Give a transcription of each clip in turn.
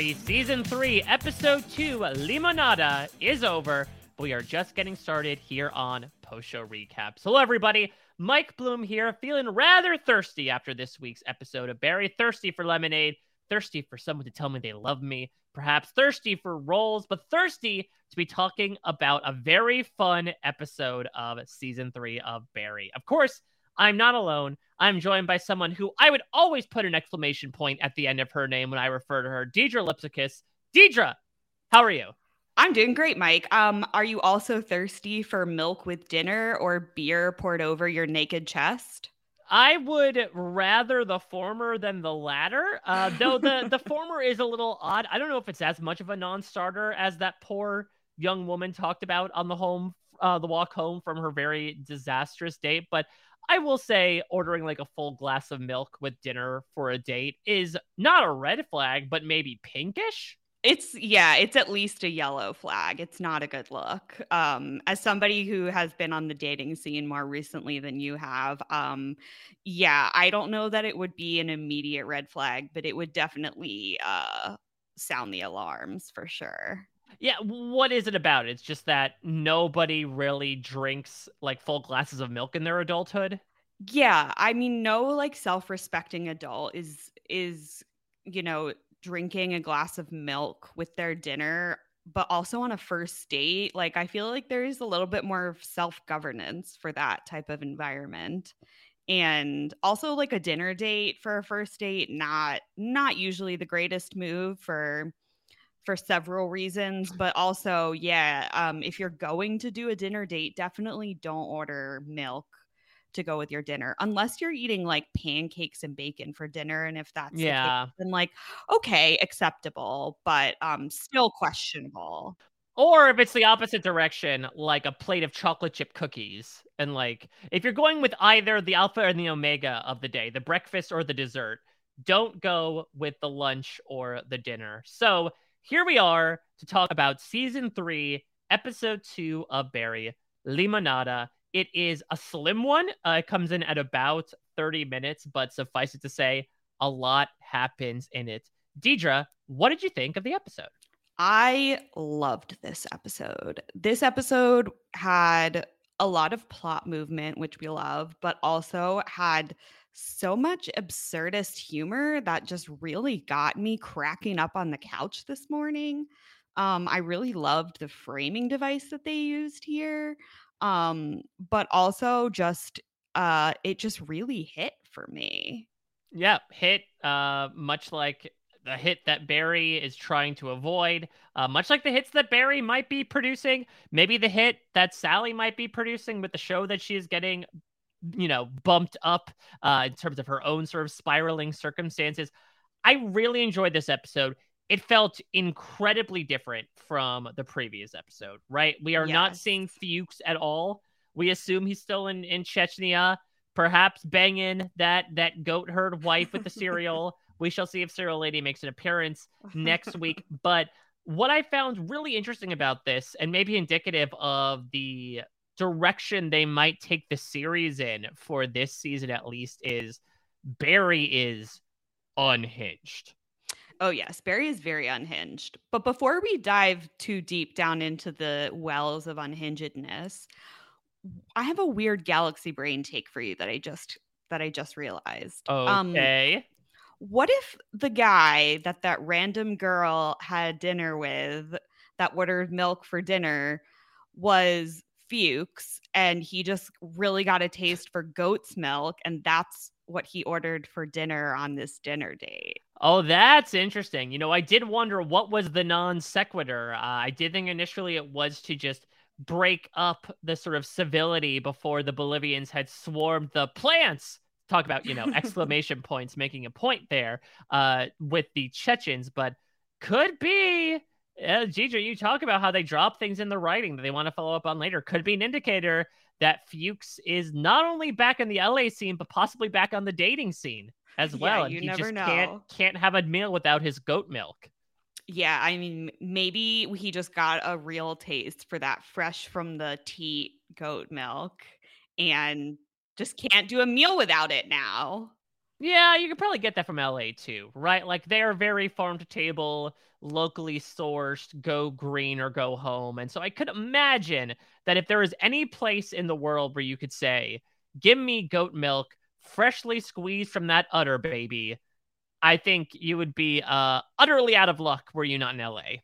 Barry Season 3, Episode 2, Limonada, is over. We are just getting started here on Post Show Recaps. Hello, everybody. Mike Bloom here, feeling rather thirsty after this week's episode of Barry. Thirsty for lemonade, thirsty for someone to tell me they love me, perhaps thirsty for roles, but thirsty to be talking about a very fun episode of Season 3 of Barry. Of course, I'm not alone. I'm joined by someone who I would always put an exclamation point at the end of her name when I refer to her, Deidre Lipsicas. Deidre, how are you? I'm doing great, Mike. Um, are you also thirsty for milk with dinner or beer poured over your naked chest? I would rather the former than the latter. Uh, though the the former is a little odd. I don't know if it's as much of a non-starter as that poor young woman talked about on the home uh, the walk home from her very disastrous date. But I will say ordering like a full glass of milk with dinner for a date is not a red flag, but maybe pinkish. It's yeah, it's at least a yellow flag. It's not a good look. Um, as somebody who has been on the dating scene more recently than you have, um, yeah, I don't know that it would be an immediate red flag, but it would definitely uh sound the alarms for sure. Yeah, what is it about? It's just that nobody really drinks like full glasses of milk in their adulthood. Yeah, I mean no like self-respecting adult is is you know drinking a glass of milk with their dinner but also on a first date like I feel like there is a little bit more self-governance for that type of environment. And also like a dinner date for a first date not not usually the greatest move for for several reasons but also yeah um if you're going to do a dinner date definitely don't order milk to go with your dinner unless you're eating like pancakes and bacon for dinner and if that's yeah. the then like okay acceptable but um still questionable. Or if it's the opposite direction like a plate of chocolate chip cookies and like if you're going with either the alpha and the omega of the day the breakfast or the dessert don't go with the lunch or the dinner. So here we are to talk about season three, episode two of Barry Limonada. It is a slim one. Uh, it comes in at about 30 minutes, but suffice it to say, a lot happens in it. Deidre, what did you think of the episode? I loved this episode. This episode had a lot of plot movement, which we love, but also had so much absurdist humor that just really got me cracking up on the couch this morning. Um, I really loved the framing device that they used here. Um, but also just uh it just really hit for me. Yeah, hit uh much like the hit that Barry is trying to avoid, uh, much like the hits that Barry might be producing, maybe the hit that Sally might be producing with the show that she is getting you know, bumped up uh, in terms of her own sort of spiraling circumstances. I really enjoyed this episode. It felt incredibly different from the previous episode, right? We are yes. not seeing Fuches at all. We assume he's still in, in Chechnya, perhaps banging that that goat herd wife with the cereal. we shall see if Cereal Lady makes an appearance next week. But what I found really interesting about this, and maybe indicative of the direction they might take the series in for this season at least is Barry is unhinged. Oh yes, Barry is very unhinged. But before we dive too deep down into the wells of unhingedness, I have a weird galaxy brain take for you that I just that I just realized. Um, okay. Um, what if the guy that that random girl had dinner with that ordered milk for dinner was Fuches and he just really got a taste for goat's milk and that's what he ordered for dinner on this dinner date. Oh, that's interesting. You know, I did wonder what was the non sequitur. Uh, I did think initially it was to just break up the sort of civility before the Bolivians had swarmed the plants. Talk about, you know, exclamation points making a point there uh, with the Chechens, but could be. Uh, Gigi, you talk about how they drop things in the writing that they want to follow up on later. Could be an indicator that Fuches is not only back in the LA scene, but possibly back on the dating scene as well. Yeah, and he never just know. can't can't have a meal without his goat milk. Yeah, I mean, maybe he just got a real taste for that fresh from the teat goat milk and just can't do a meal without it now. Yeah, you could probably get that from LA too, right? Like they are very farm to table, locally sourced, go green or go home. And so I could imagine that if there is any place in the world where you could say, give me goat milk freshly squeezed from that udder baby, I think you would be uh utterly out of luck were you not in LA.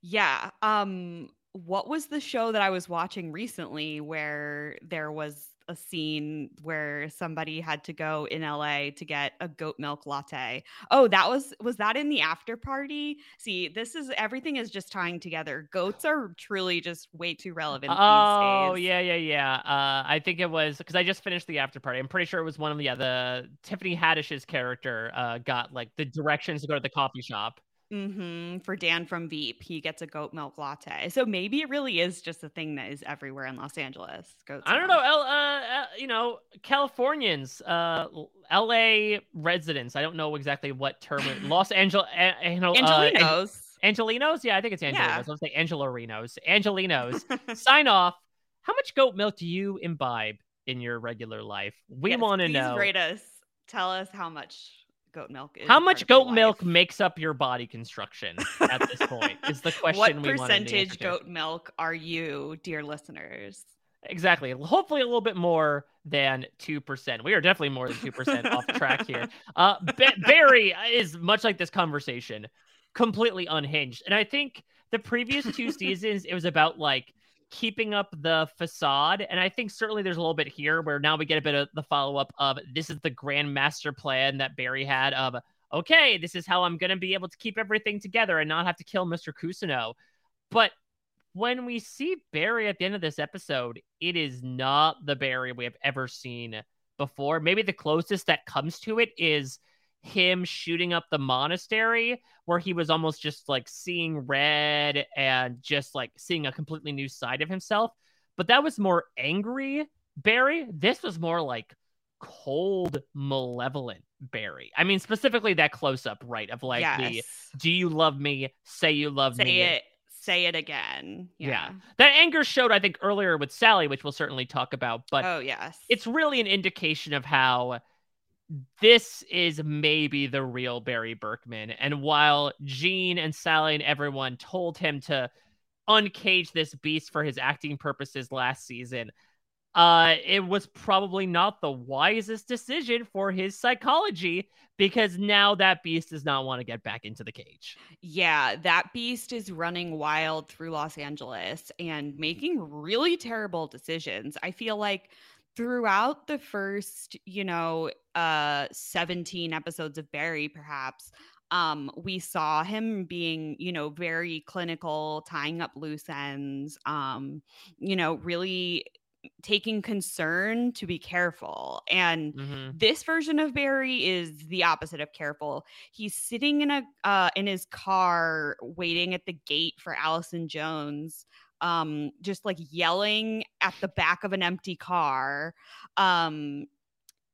Yeah. Um what was the show that I was watching recently where there was a scene where somebody had to go in LA to get a goat milk latte? Oh, that was was that in the after party? See, this is everything is just tying together. Goats are truly just way too relevant Oh, these days. yeah, yeah, yeah. Uh, I think it was because I just finished the after party. I'm pretty sure it was one of the, yeah, the Tiffany Haddish's character uh, got like the directions to go to the coffee shop. Hmm For Dan from Veep, he gets a goat milk latte. So maybe it really is just a thing that is everywhere in Los Angeles. Goats I don't milk. know, L, uh, uh, you know, Californians, uh, L.A. residents. I don't know exactly what term. it- Los Angeles, uh, Angelinos. Angelinos. Yeah, I think it's Angelinos. Yeah. I was say Angelorinos. Angelinos. Sign off. How much goat milk do you imbibe in your regular life? We Yes, want to know. Rate us. Tell us how much goat milk is. How much part of your goat milk makes up your body construction at this point? Is the question what we wanted to percentage goat milk are you, dear listeners? Exactly. Hopefully, a little bit more than 2%. We are definitely more than 2% off track here. Uh, Ba- Barry is much like this conversation, completely unhinged. And I think the previous two seasons, it was about like keeping up the facade. And I think certainly there's a little bit here where now we get a bit of the follow up of this is the grand master plan that Barry had of, okay, this is how I'm going to be able to keep everything together and not have to kill Mr. Cousineau. But when we see Barry at the end of this episode, it is not the Barry we have ever seen before. Maybe the closest that comes to it is him shooting up the monastery, where he was almost just like seeing red and just like seeing a completely new side of himself. But that was more angry Barry. This was more like cold, malevolent Barry. I mean, specifically that close up, right? Of like the do you love me? Say you love Say me. it. Say it again. Yeah. Yeah. That anger showed, I think, earlier with Sally, which we'll certainly talk about, but oh yes. it's really an indication of how this is maybe the real Barry Berkman. And while Gene and Sally and everyone told him to uncage this beast for his acting purposes last season, uh, it was probably not the wisest decision for his psychology because now that beast does not want to get back into the cage. Yeah, that beast is running wild through Los Angeles and making really terrible decisions. I feel like throughout the first, you know, uh 17 episodes of Barry perhaps um we saw him being, you know, very clinical, tying up loose ends, um you know, really taking concern to be careful. And Mhm. this version of Barry is the opposite of careful. He's sitting in a uh, in his car waiting at the gate for Allison Jones, um, just like yelling at the back of an empty car. Um,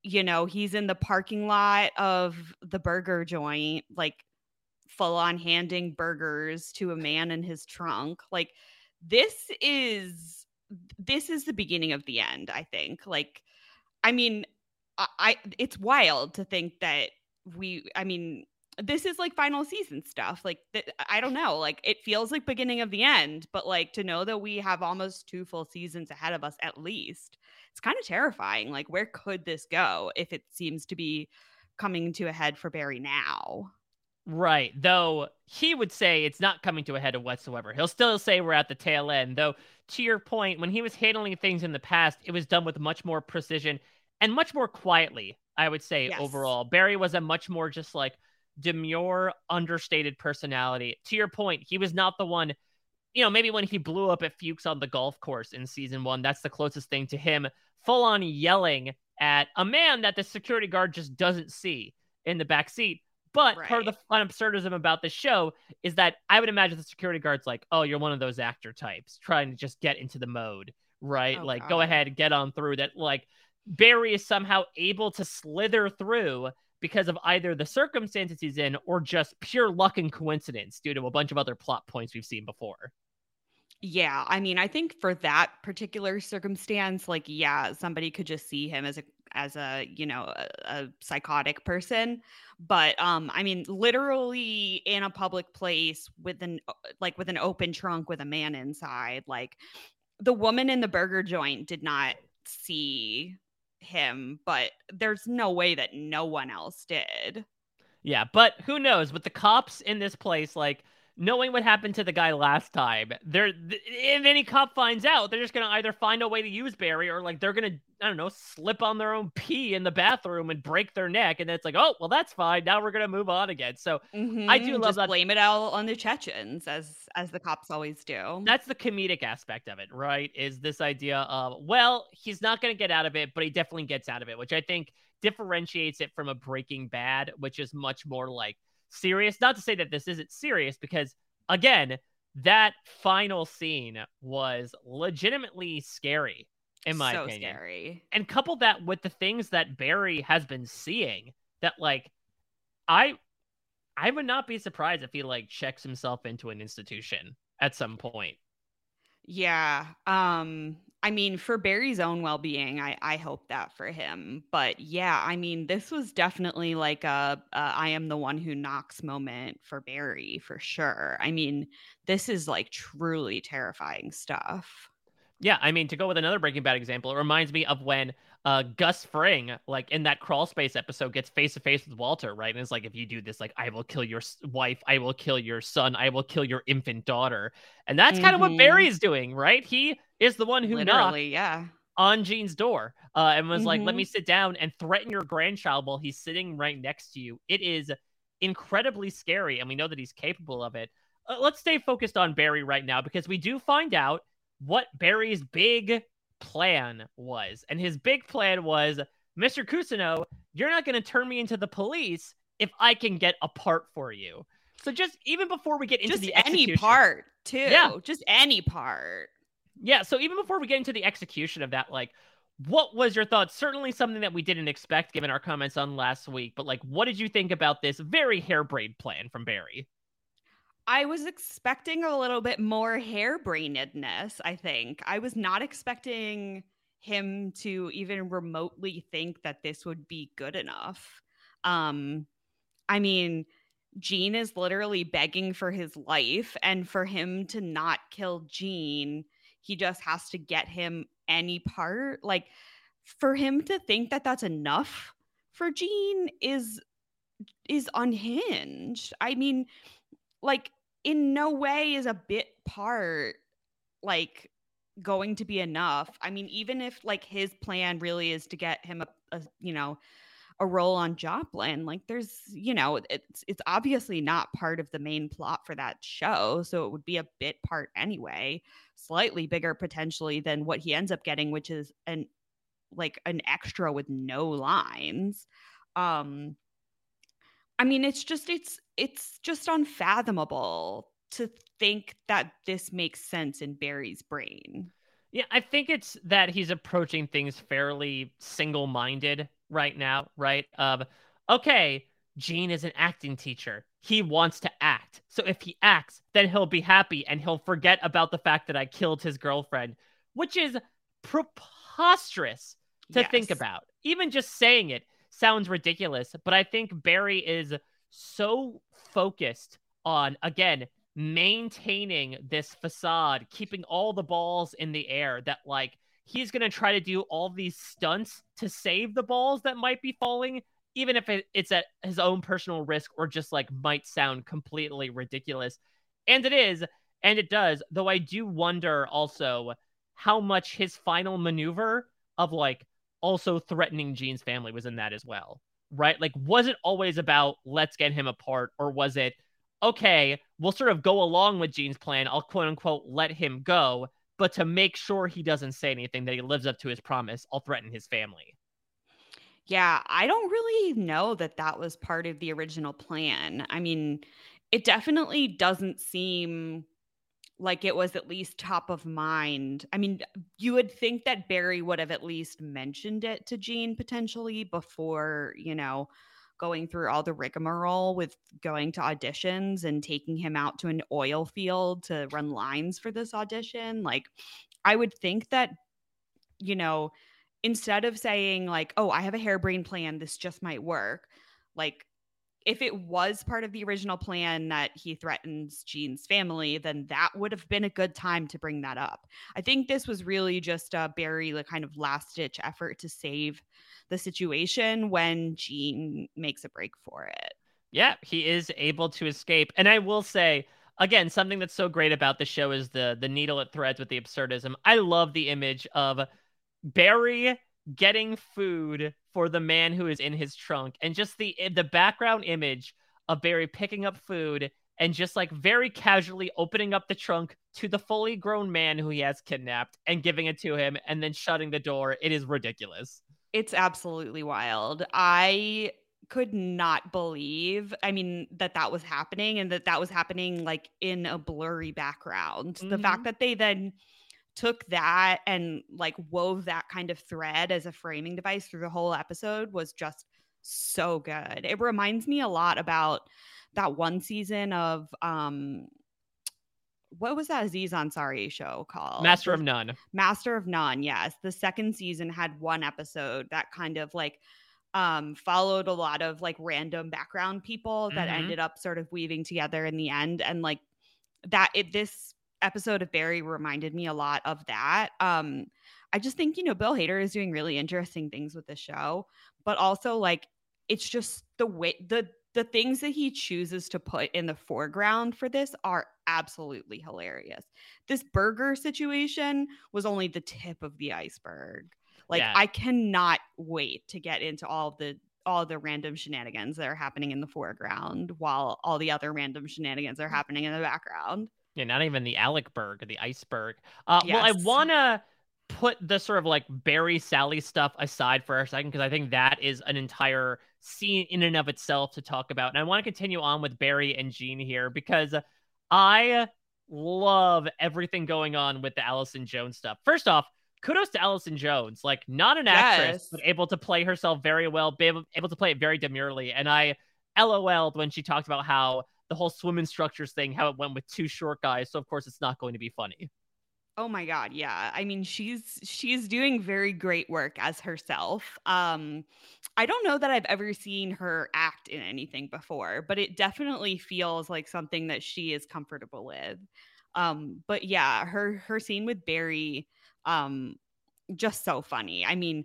you know, he's in the parking lot of the burger joint, like full on handing burgers to a man in his trunk. Like this is this is the beginning of the end, I think. Like I mean, I, I it's wild to think that we I mean, this is like final season stuff. Like th- I don't know, like it feels like beginning of the end, but like to know that we have almost two full seasons ahead of us at least. It's kind of terrifying. Like where could this go if it seems to be coming to a head for Barry now? Right. Though he would say it's not coming to a head of whatsoever. He'll still say we're at the tail end. Though, to your point, when he was handling things in the past, it was done with much more precision and much more quietly, I would say Yes. overall. Barry was a much more just like demure, understated personality. To your point, he was not the one, you know, maybe when he blew up at Fuches on the golf course in season one, that's the closest thing to him full on yelling at a man that the security guard just doesn't see in the back seat. But right. part of the fun absurdism about the show is that I would imagine the security guard's like, oh, you're one of those actor types trying to just get into the mode, right? Oh, like, God. go ahead, get on through that. Like, Barry is somehow able to slither through because of either the circumstances he's in or just pure luck and coincidence due to a bunch of other plot points we've seen before. Yeah, I mean, I think for that particular circumstance, like, yeah, somebody could just see him as a as a you know a, a, psychotic person but um i mean literally in a public place with an like with an open trunk with a man inside like the woman in the burger joint did not see him, but there's no way that no one else did. Yeah, but who knows? With the cops in this place, like knowing what happened to the guy last time, they're if any cop finds out, they're just gonna either find a way to use Barry or like they're gonna I don't know slip on their own pee in the bathroom and break their neck, and then it's like oh well that's fine. Now we're gonna move on again. So mm-hmm. I do love just that. Blame it all on the Chechens as as the cops always do. That's the comedic aspect of it, right? Is this idea of well he's not gonna get out of it, but he definitely gets out of it, which I think differentiates it from a Breaking Bad, which is much more like serious. Not to say that this isn't serious, because again, that final scene was legitimately scary, in my so opinion. Scary. And couple that with the things that Barry has been seeing, that like I I would not be surprised if he like checks himself into an institution at some point. Yeah. Um I mean, for Barry's own well being, I, I hope that for him. But yeah, I mean, this was definitely like a, a I am the one who knocks moment for Barry for sure. I mean, this is like truly terrifying stuff. Yeah, I mean, to go with another Breaking Bad example, it reminds me of when uh, Gus Fring, like in that crawl space episode, gets face to face with Walter, right? And it's like, if you do this, like, I will kill your wife, I will kill your son, I will kill your infant daughter. And that's mm-hmm. kind of what Barry is doing, right? He is the one who Literally, yeah. on Gene's door uh, and was mm-hmm. like, let me mm-hmm. sit down and threaten your grandchild while he's sitting right next to you. It is incredibly scary. And we know that he's capable of it. Uh, let's stay focused on Barry right now because we do find out what Barry's big plan was. And his big plan was Mr. Cousineau, you're not going to turn me into the police if I can get a part for you. So just even before we get into just the any part too, yeah, just any part. Yeah. So even before we get into the execution of that, like, what was your thoughts? Certainly something that we didn't expect given our comments on last week, but like, what did you think about this very harebrained plan from Barry? I was expecting a little bit more harebrainedness, I think. I was not expecting him to even remotely think that this would be good enough. Um, I mean, Gene is literally begging for his life, and for him to not kill Gene, he just has to get him any part. Like, for him to think that that's enough for Gene is is unhinged. I mean, like in no way is a bit part like going to be enough. I mean, even if like his plan really is to get him a, a you know a role on Joplin, like there's you know it's it's obviously not part of the main plot for that show, so it would be a bit part anyway, slightly bigger potentially than what he ends up getting, which is an like an extra with no lines. Um I mean, it's just it's it's just unfathomable to think that this makes sense in Barry's brain. Yeah, I think it's that he's approaching things fairly single-minded right now, right? Of okay, Gene is an acting teacher. He wants to act. So if he acts, then he'll be happy and he'll forget about the fact that I killed his girlfriend, which is preposterous to yes. think about. Even just saying it sounds ridiculous, but I think Barry is so focused on, again, maintaining this facade, keeping all the balls in the air that, like, he's going to try to do all these stunts to save the balls that might be falling, even if it, it's at his own personal risk or just like might sound completely ridiculous. And it is, and it does, though I do wonder also how much his final maneuver of like also threatening Gene's family was in that as well. right? Like, was it always about let's get him apart, or was it okay, we'll sort of go along with Gene's plan. I'll quote unquote let him go, but to make sure he doesn't say anything, that he lives up to his promise, I'll threaten his family. Yeah, I don't really know that that was part of the original plan. I mean, it definitely doesn't seem like it was at least top of mind. I mean, you would think that Barry would have at least mentioned it to Gene potentially before, you know, going through all the rigmarole with going to auditions and taking him out to an oil field to run lines for this audition. Like, I would think that, you know, instead of saying, like, oh, I have a harebrained plan, this just might work, like, if it was part of the original plan that he threatens Gene's family, then that would have been a good time to bring that up. I think this was really just a Barry like kind of last ditch effort to save the situation when Jean makes a break for it. Yeah, he is able to escape. And I will say, again, something that's so great about the show is the the needle it threads with the absurdism. I love the image of Barry getting food for the man who is in his trunk and just the the background image of Barry picking up food and just like very casually opening up the trunk to the fully grown man who he has kidnapped and giving it to him and then shutting the door. It is ridiculous. It's absolutely wild. I could not believe i mean that that was happening and that that was happening like in a blurry background mm-hmm. the fact that they then took that and like wove that kind of thread as a framing device through the whole episode was just so good it reminds me a lot about that one season of um what was that Aziz Ansari show called? Master of None. Master of None, yes. The second season had one episode that kind of like um followed a lot of like random background people that mm-hmm. ended up sort of weaving together in the end and like that it this episode of Barry reminded me a lot of that. Um I just think, you know, Bill Hader is doing really interesting things with the show, but also like it's just the way the the things that he chooses to put in the foreground for this are absolutely hilarious. This burger situation was only the tip of the iceberg. Like yeah. I cannot wait to get into all the all the random shenanigans that are happening in the foreground while all the other random shenanigans are happening in the background. Yeah, not even the Alec Berg or the iceberg. Uh, yes. Well, I want to put the sort of like Barry Sally stuff aside for a second because I think that is an entire scene in and of itself to talk about. And I want to continue on with Barry and Gene here because I love everything going on with the Allison Jones stuff. First off, kudos to Allison Jones, like not an actress, yes. but able to play herself very well, be able, able to play it very demurely. And I LOL'd when she talked about how the whole swim instructors thing, how it went with two short guys. So of course it's not going to be funny. Oh my god, yeah. I mean, she's she's doing very great work as herself. Um I don't know that I've ever seen her act in anything before, but it definitely feels like something that she is comfortable with. Um but yeah, her her scene with Barry um just so funny. I mean,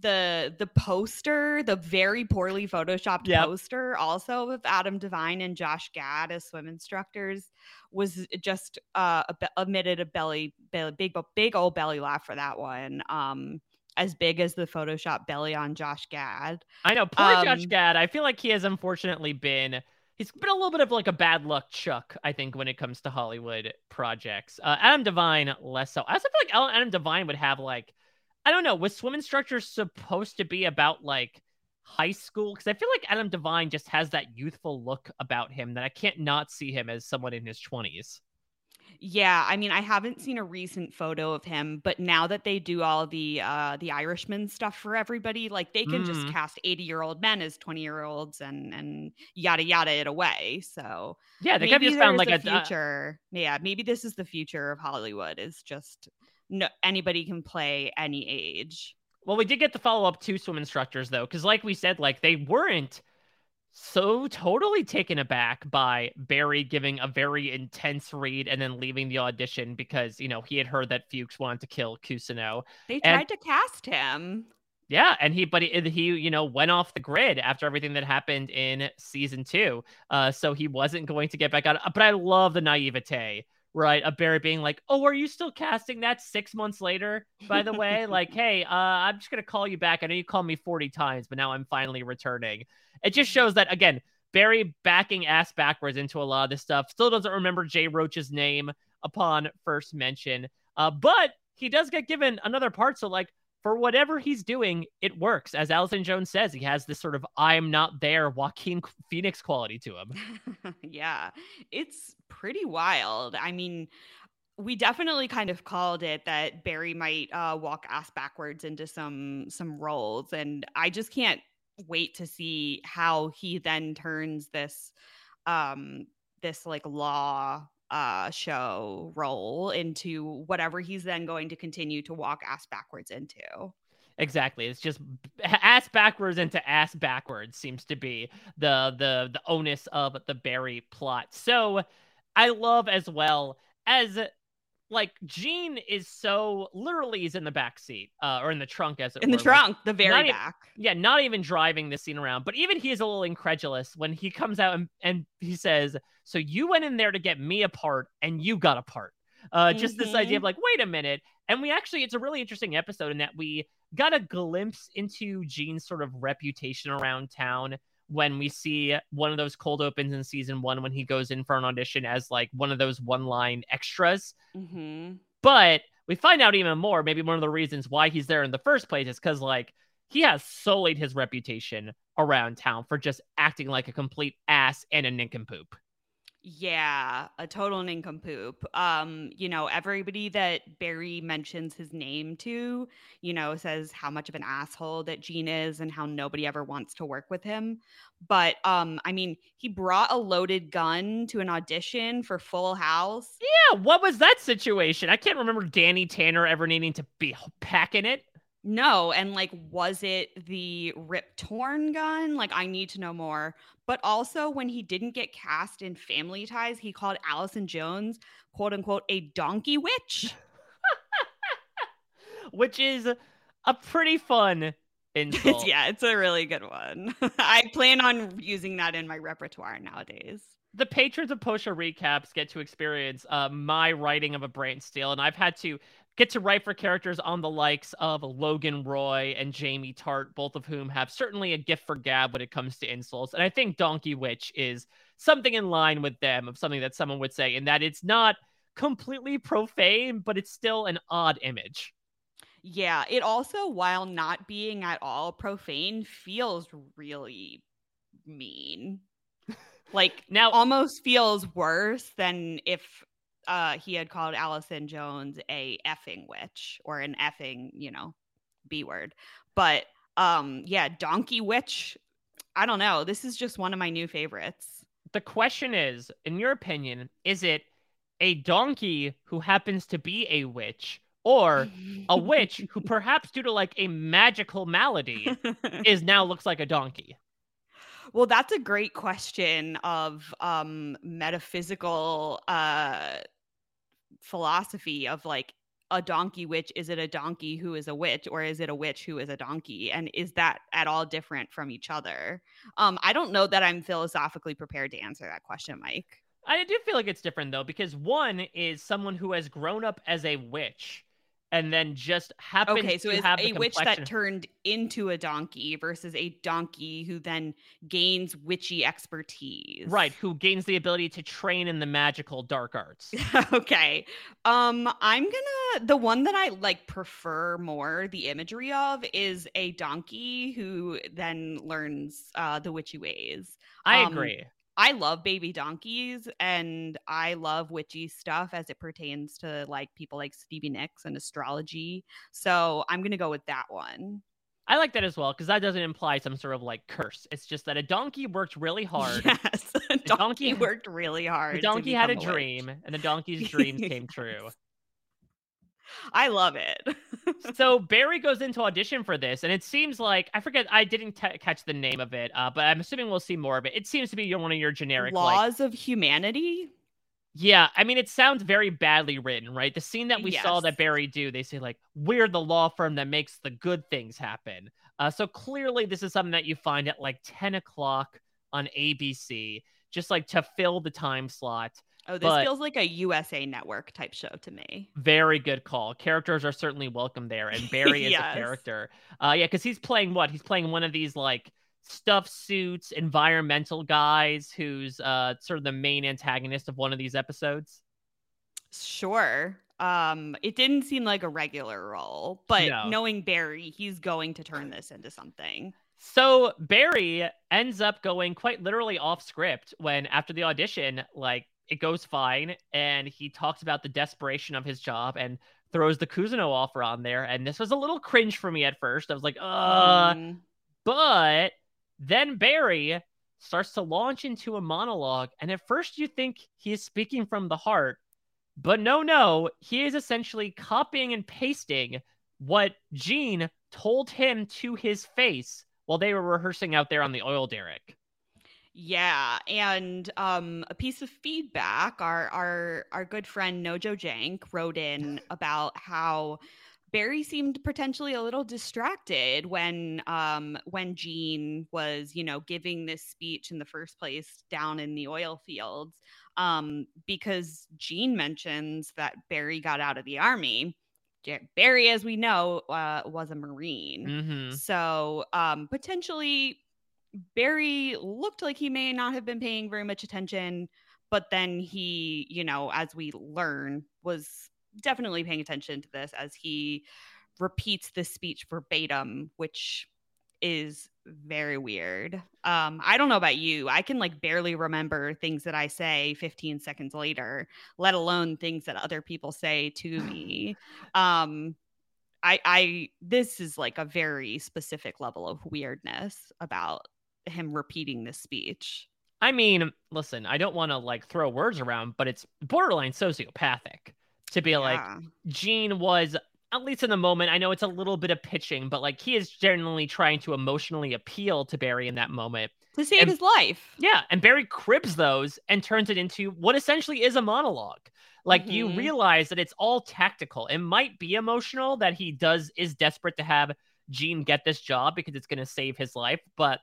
the the poster, the very poorly photoshopped yep. poster, also with Adam Devine and Josh Gad as swim instructors, was just uh emitted a belly, belly big big old belly laugh for that one. Um, as big as the Photoshop belly on Josh Gad. I know, poor um, Josh Gad. I feel like he has unfortunately been he's been a little bit of like a bad luck Chuck, I think, when it comes to Hollywood projects. Uh, Adam Devine less so. I also feel like Adam Devine would have like I don't know, was swim instructor supposed to be about like high school? Because I feel like Adam Devine just has that youthful look about him that I can't not see him as someone in his 20s. Yeah, I mean, I haven't seen a recent photo of him, but now that they do all the uh the Irishman stuff for everybody, like they can mm. just cast 80-year-old men as 20-year-olds and and yada yada it away. So Yeah, they could just found like a uh future. Uh, yeah, maybe this is the future of Hollywood is just no anybody can play any age. Well, we did get the follow up to swim instructors though, because like we said, like they weren't so totally taken aback by Barry giving a very intense read and then leaving the audition because you know he had heard that Fuches wanted to kill Cousineau. They tried and, to cast him. Yeah, and he but he, he you know went off the grid after everything that happened in season two. Uh, so he wasn't going to get back out. But I love the naivete right? A Barry being like, "Oh, are you still casting that six months later?" By the way, like, hey, uh, I'm just gonna call you back. I know you called me 40 times, but now I'm finally returning. It just shows that again, Barry backing ass backwards into a lot of this stuff. Still doesn't remember Jay Roach's name upon first mention, uh, but he does get given another part. So like, for whatever he's doing, it works. As Allison Jones says, he has this sort of I'm not there Joaquin Phoenix quality to him. yeah, it's pretty wild. I mean, we definitely kind of called it that Barry might uh, walk ass backwards into some some roles, and I just can't wait to see how he then turns this um this like law uh show role into whatever he's then going to continue to walk ass backwards into. Exactly. It's just ass backwards into ass backwards seems to be the the the onus of the Barry plot. So I love as well as like Gene is so literally is in the back seat uh, or in the trunk as it in were. the trunk, like, the very back. yeah, not even driving the scene around, but even he is a little incredulous when he comes out and, and he says, "So you went in there to get me a part, and you got a part." Uh, mm-hmm. Just this idea of mm-hmm. like, wait a minute, and we actually it's a really interesting episode in that we got a glimpse into Gene's sort of reputation around town when we see one of those cold opens in season one when he goes in for an audition as like one of those one line extras. Mm-hmm. But we find out even more. Maybe one of the reasons why he's there in the first place is because like he has sullied his reputation around town for just acting like a complete ass and a nincompoop. Yeah, a total nincompoop. Um, you know, everybody that Barry mentions his name to, you know, says how much of an asshole that Gene is and how nobody ever wants to work with him. But um, I mean, he brought a loaded gun to an audition for Full House. Yeah, what was that situation? I can't remember Danny Tanner ever needing to be packing it. No, and like, was it the Rip Torn gun? Like, I need to know more. But also, when he didn't get cast in Family Ties, he called Allison Jones, quote unquote, a donkey witch. Which is a pretty fun insult. yeah, it's a really good one. I plan on using that in my repertoire nowadays the patrons of Post Show recaps get to experience uh, my writing of a brain steal, and I've had to get to write for characters on the likes of Logan Roy and Jamie Tartt, both of whom have certainly a gift for gab when it comes to insults. And I think Donkey Witch is something in line with them of something that someone would say, in that it's not completely profane, but it's still an odd image. Yeah, it also, while not being at all profane, feels really mean. like now almost feels worse than if uh, he had called Allison Jones a effing witch or an effing, you know, B word. But um, yeah, donkey witch. I don't know. This is just one of my new favorites. The question is, in your opinion, is it a donkey who happens to be a witch or a witch who perhaps due to like a magical malady is now looks like a donkey? Well, that's a great question of um metaphysical uh philosophy of like a donkey witch is it a donkey who is a witch or is it a witch who is a donkey? And is that at all different from each other? Um i don't know that i'm philosophically prepared to answer that question mike. I do feel like it's different though because one is someone who has grown up as a witch and then just happens okay, so to have a witch that turned into a donkey versus a donkey who then gains witchy expertise. Right, who gains the ability to train in the magical dark arts. okay. Um I'm going to the one that I like prefer more the imagery of is a donkey who then learns uh the witchy ways. I um, agree. I love baby donkeys and I love witchy stuff as it pertains to like people like Stevie Nicks and astrology. So I'm going to go with that one. I like that as well because that doesn't imply some sort of like curse. It's just that a donkey worked really hard. Yes, a donkey, donkey, worked really hard. The donkey had a dream, and the donkey's dreams came true. I love it. so Barry goes into audition for this, and it seems like I forget. I didn't t- catch the name of it, uh, but I'm assuming we'll see more of it. It seems to be one of your generic laws like, of humanity. Yeah, I mean, it sounds very badly written, right? The scene that we yes. saw that Barry do, they say like, "We're the law firm that makes the good things happen." Uh, so clearly, this is something that you find at like 10 o'clock on ABC, just like to fill the time slot. Oh, this But- feels like a USA Network type show to me. Very good call. Characters are certainly welcome there, and Barry is a character. Uh, yeah, because he's playing what? He's playing one of these like stuff suits, environmental guys, who's uh sort of the main antagonist of one of these episodes. Sure. Um, it didn't seem like a regular role, but No. knowing Barry, he's going to turn this into something. So Barry ends up going quite literally off script when after the audition, like it goes fine, and he talks about the desperation of his job and throws the Cousineau offer on there. And this was a little cringe for me at first. I was like, uh, Mm, But then Barry starts to launch into a monologue, and at first you think he is speaking from the heart, but no, no, he is essentially copying and pasting what Gene told him to his face while they were rehearsing out there on the oil derrick. Yeah, and um, a piece of feedback. Our our our good friend Nojo Jank wrote in about how Barry seemed potentially a little distracted when um when Gene was, you know, giving this speech in the first place down in the oil fields. Um, because Gene mentions that Barry got out of the army. Barry, as we know, uh, was a Marine. Mm-hmm. So um, potentially Barry looked like he may not have been paying very much attention, but then he, you know, as we learn, was definitely paying attention to this as he repeats this speech verbatim, which is very weird. Um, I don't know about you. I can like barely remember things that I say 15 seconds later, let alone things that other people say to me. Um, I I this is like a very specific level of weirdness about him repeating this speech. I mean, listen, I don't want to like throw words around, but it's borderline sociopathic to be like, Yeah. Gene was at least in the moment. I know it's a little bit of pitching, but like he is generally trying to emotionally appeal to Barry in that moment. to save and- his life. Yeah, and Barry cribs those and turns it into what essentially is a monologue. Like you Mhm. realize that it's all tactical. It might be emotional that he does is desperate to have Gene get this job because it's going to save his life, but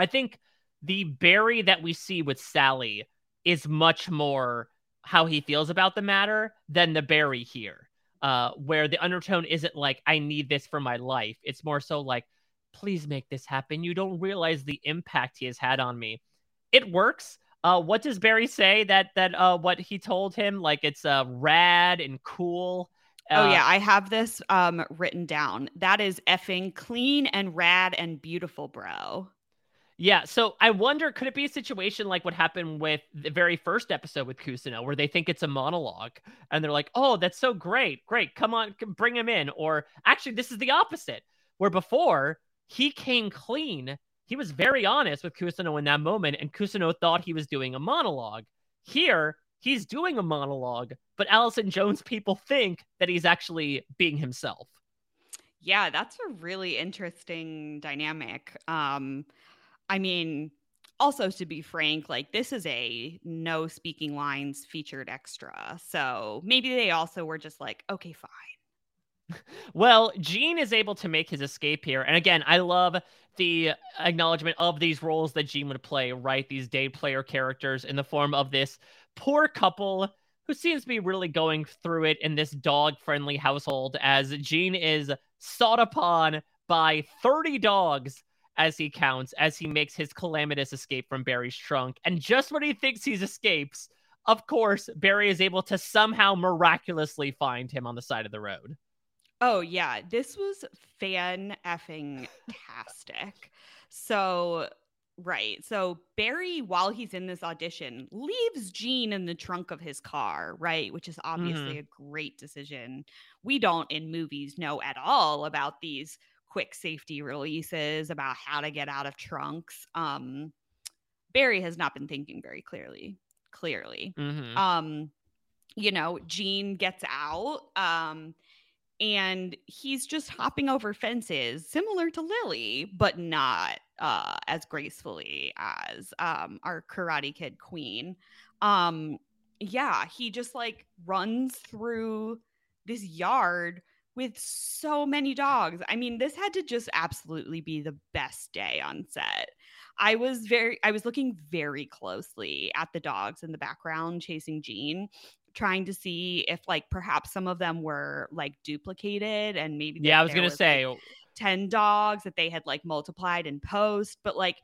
I think the Barry that we see with Sally is much more how he feels about the matter than the Barry here. Uh, where the undertone isn't like, I need this for my life. It's more so like, please make this happen. You don't realize the impact he has had on me. It works. Uh, what does Barry say that that uh what he told him? Like it's uh rad and cool. oh Uh, yeah, I have this um written down. That is effing clean and rad and beautiful, bro. Yeah, so I wonder could it be a situation like what happened with the very first episode with Cousineau where they think it's a monologue and they're like, "Oh, that's so great. Great. Come on, bring him in." Or actually this is the opposite. Where before he came clean, he was very honest with Cousineau in that moment and Cousineau thought he was doing a monologue. Here, he's doing a monologue, but Allison Jones people think that he's actually being himself. Yeah, that's a really interesting dynamic. Um, I mean, also to be frank, like this is a no speaking lines featured extra. So maybe they also were just like, okay, fine. Well, Gene is able to make his escape here. And again, I love the acknowledgement of these roles that Gene would play, right? These day player characters in the form of this poor couple who seems to be really going through it in this dog friendly household as Gene is sought upon by 30 dogs as he counts, as he makes his calamitous escape from Barry's trunk. And just when he thinks he's escapes, of course, Barry is able to somehow miraculously find him on the side of the road. Oh yeah, this was fan effing tastic. So right, so Barry, while he's in this audition, leaves Gene in the trunk of his car, right, which is obviously mm-hmm. a great decision. We don't in movies know at all about these quick safety releases about how to get out of trunks. Um, Barry has not been thinking very clearly. Clearly, Mm-hmm. um you know gene gets out um and he's just hopping over fences similar to lily but not uh as gracefully as um our karate kid queen um yeah he just like runs through this yard with so many dogs. I mean this had to just absolutely be the best day on set. I was very I was looking very closely at the dogs in the background chasing Gene trying to see if like perhaps some of them were like duplicated and maybe yeah i was gonna say like, 10 dogs that they had like multiplied in post but like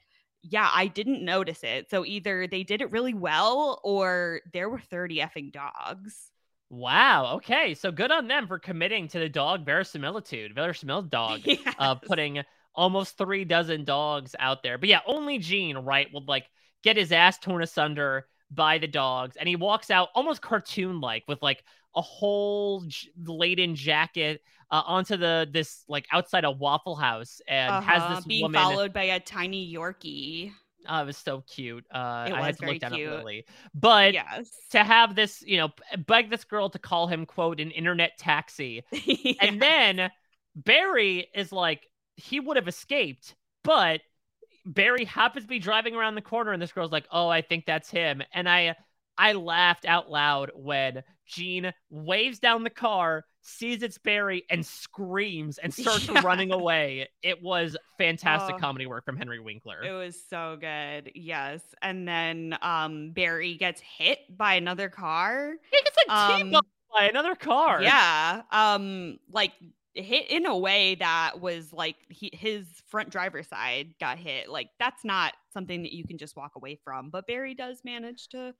yeah i didn't notice it. So either they did it really well or there were 30 effing dogs Wow. Okay. So good on them for committing to the dog verisimilitude, verisimilitude dog, yes. uh, putting almost three dozen dogs out there. But yeah, only Gene, right, would like get his ass torn asunder by the dogs. And he walks out almost cartoon like with like a whole j- laden jacket uh, onto the this like outside a Waffle House and uh-huh, has this being woman followed by a tiny Yorkie. Oh, it was so cute. Uh, I had to look down cute. at Lily. But yes. to have this, you know, beg this girl to call him, quote, an internet taxi. yeah. And then Barry is like, he would have escaped, but Barry happens to be driving around the corner and this girl's like, oh, I think that's him. And I I laughed out loud when Gene waves down the car, sees it's Barry, and screams and starts yeah. running away. It was fantastic oh, comedy work from Henry Winkler. It was so good. Yes. And then um Barry gets hit by another car. He gets like um, by another car. Yeah. Um, like hit in a way that was like he, his front driver's side got hit. Like that's not something that you can just walk away from. But Barry does manage to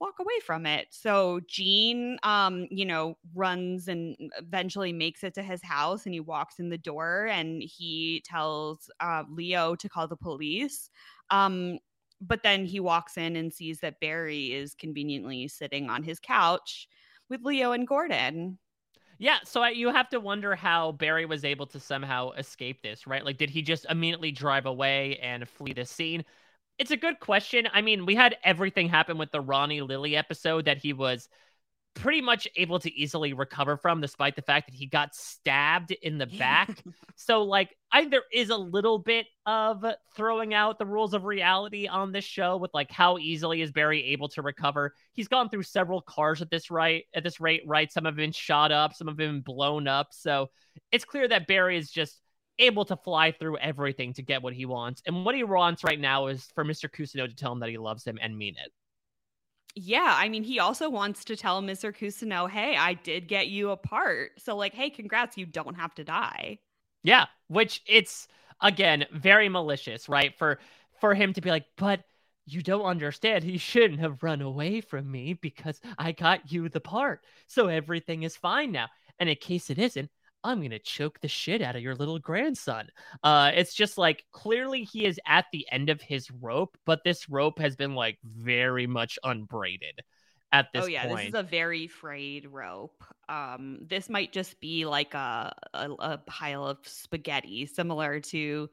walk away from it. So Gene, um, you know, runs and eventually makes it to his house and he walks in the door and he tells uh, Leo to call the police. Um, but then he walks in and sees that Barry is conveniently sitting on his couch with Leo and Gordon. Yeah, so I, you have to wonder how Barry was able to somehow escape this, right? Like, did he just immediately drive away and flee the scene? It's a good question. I mean, we had everything happen with the Ronny Lily episode that he was pretty much able to easily recover from, despite the fact that he got stabbed in the back. so, like, I there is a little bit of throwing out the rules of reality on this show with like how easily is Barry able to recover. He's gone through several cars at this right at this rate, right? Some have been shot up, some have been blown up. So it's clear that Barry is just able to fly through everything to get what he wants. And what he wants right now is for Mr. Cousineau to tell him that he loves him and mean it. Yeah, I mean, he also wants to tell Mr. Cousineau, hey, I did get you a part. So, like, hey, congrats, you don't have to die. Yeah, which it's again very malicious, right? For for him to be like, but you don't understand. He shouldn't have run away from me because I got you the part. So everything is fine now. And in case it isn't, I'm gonna choke the shit out of your little grandson. Uh, it's just like clearly he is at the end of his rope, but this rope has been like very much unbraided at this. Oh yeah, point. this is a very frayed rope. Um, this might just be like a, a, a pile of spaghetti, similar to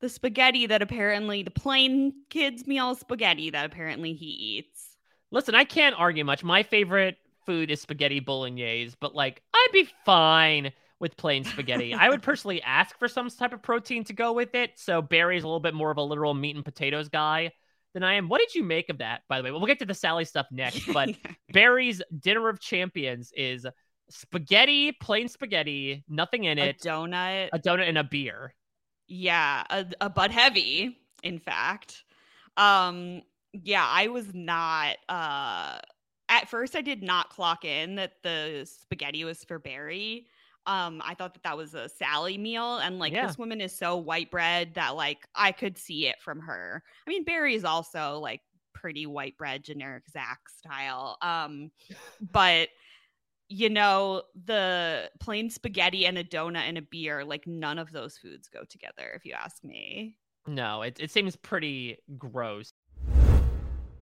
the spaghetti that apparently the plain kids meal spaghetti that apparently he eats. Listen, I can't argue much. My favorite food is spaghetti bolognese, but like I'd be fine with plain spaghetti. I would personally ask for some type of protein to go with it. So Barry's a little bit more of a literal meat and potatoes guy than I am. What did you make of that, by the way? Well, we'll get to the Sally stuff next, but Barry's dinner of champions is spaghetti, plain spaghetti, nothing in it, a donut, a donut, and a beer. Yeah, a, a Bud Heavy, in fact. Um, yeah, I was not uh at first I did not clock in that the spaghetti was for Barry. Um, I thought that that was a Sally meal, and like yeah. this woman is so white bread that like I could see it from her. I mean, Barry is also like pretty white bread, generic Zach style. Um, but you know, the plain spaghetti and a donut and a beer, like none of those foods go together, if you ask me. No, it it seems pretty gross.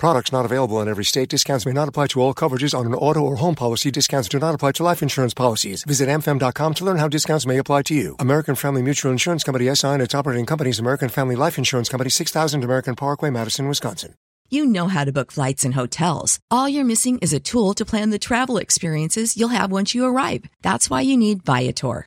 Products not available in every state. Discounts may not apply to all coverages on an auto or home policy. Discounts do not apply to life insurance policies. Visit amfam.com to learn how discounts may apply to you. American Family Mutual Insurance Company SI and its operating companies American Family Life Insurance Company 6000 American Parkway, Madison, Wisconsin. You know how to book flights and hotels. All you're missing is a tool to plan the travel experiences you'll have once you arrive. That's why you need Viator.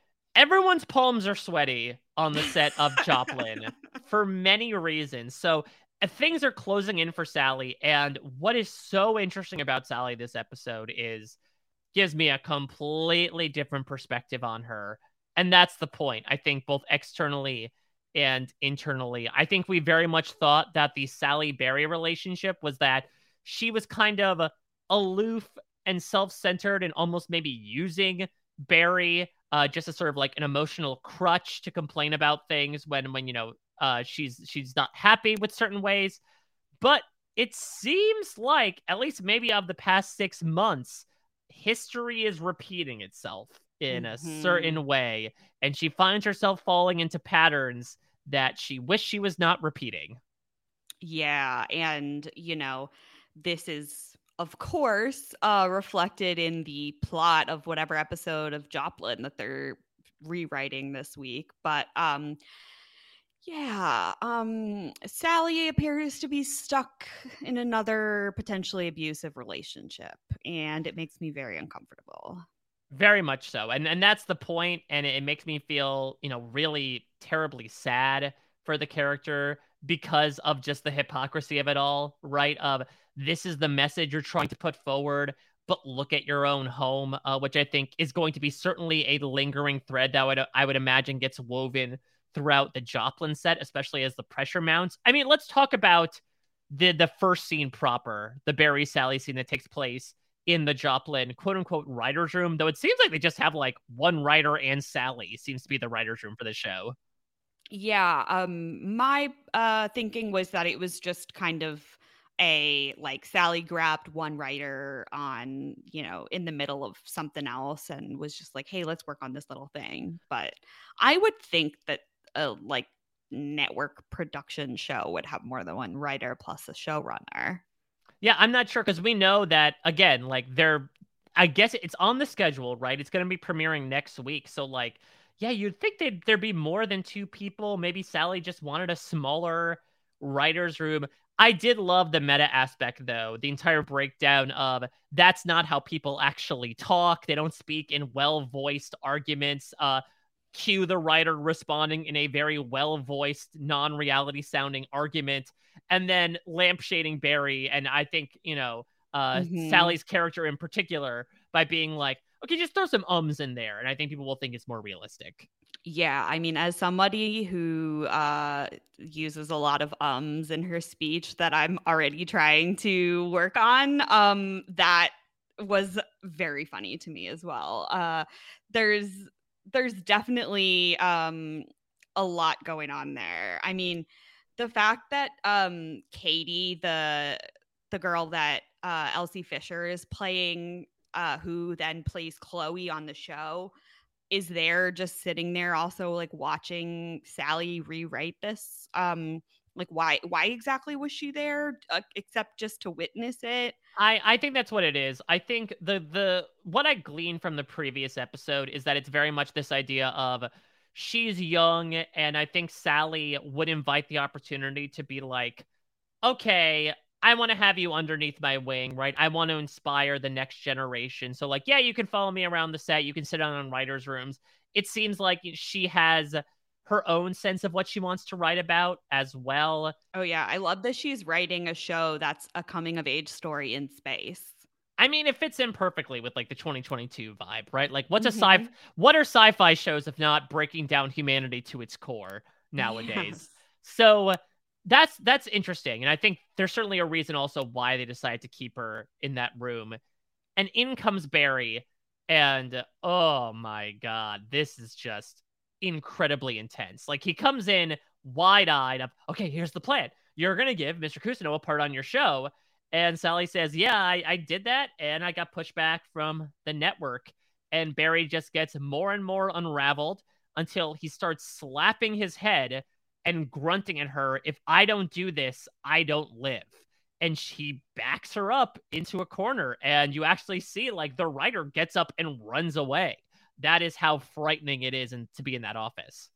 everyone's palms are sweaty on the set of Joplin for many reasons. So uh, things are closing in for Sally. And what is so interesting about Sally this episode is gives me a completely different perspective on her. And that's the point, I think, both externally and internally. I think we very much thought that the Sally Barry relationship was that she was kind of aloof and self centered and almost maybe using Barry uh, just as sort of like an emotional crutch to complain about things when when you know uh, she's she's not happy with certain ways. But it seems like at least maybe of the past six months, history is repeating itself in mm-hmm. a certain way, and she finds herself falling into patterns that she wished she was not repeating. Yeah, and you know, this is of course, uh, reflected in the plot of whatever episode of Joplin that they're rewriting this week. But um, yeah, um, Sally appears to be stuck in another potentially abusive relationship, and it makes me very uncomfortable. Very much so, and and that's the point, and it, it makes me feel, you know, really terribly sad for the character because of just the hypocrisy of it all, right? Of this is the message you're trying to put forward, but look at your own home, uh, which I think is going to be certainly a lingering thread that would, I would imagine gets woven throughout the Joplin set, especially as the pressure mounts. I mean, let's talk about the the first scene proper, the Barry Sally scene that takes place in the Joplin quote unquote writer's room, though it seems like they just have like one writer and Sally seems to be the writer's room for the show. Yeah, um my uh thinking was that it was just kind of a like Sally grabbed one writer on, you know, in the middle of something else and was just like, "Hey, let's work on this little thing." But I would think that a like network production show would have more than one writer plus a showrunner. Yeah, I'm not sure because we know that again, like they're I guess it's on the schedule, right? It's going to be premiering next week. So like, yeah, you'd think that there'd be more than two people. Maybe Sally just wanted a smaller writer's room. I did love the meta aspect though, the entire breakdown of that's not how people actually talk. They don't speak in well-voiced arguments. Uh cue the writer responding in a very well-voiced, non-reality sounding argument, and then lampshading Barry and I think, you know, uh mm-hmm. Sally's character in particular by being like, okay, just throw some ums in there. And I think people will think it's more realistic yeah i mean as somebody who uh uses a lot of ums in her speech that i'm already trying to work on um that was very funny to me as well. Uh there's there's definitely um a lot going on there. I mean the fact that um katie the the girl that uh elsie fisher is playing uh who then plays chloe on the show is there just sitting there also like watching Sally rewrite this? Um like why why exactly was she there uh, except just to witness it? I i think that's what it is. I think the the what i gleaned from the previous episode is that it's very much this idea of she's young and i think sally would invite the opportunity to be like okay I want to have you underneath my wing, right? I want to inspire the next generation. So, like, yeah, you can follow me around the set. You can sit down in writers' rooms. It seems like she has her own sense of what she wants to write about as well. Oh, yeah. I love that she's writing a show that's a coming of age story in space. I mean, it fits in perfectly with like the 2022 vibe, right? Like, what's mm-hmm. a sci? What are sci-fi shows if not breaking down humanity to its core nowadays? Yes. So that's that's interesting. And i think there's certainly a reason also why they decided to keep her in that room. And in comes barry and oh my god this is just incredibly intense. Like he comes in wide-eyed of okay here's the plan. You're gonna give mr cousineau a part on your show. And sally says yeah I, I did that and i got pushed back from the network. And barry just gets more and more unraveled until he starts slapping his head and grunting at her, if I don't do this, I don't live. And she backs her up into a corner. And you actually see like the writer gets up and runs away. That is how frightening it is and to be in that office.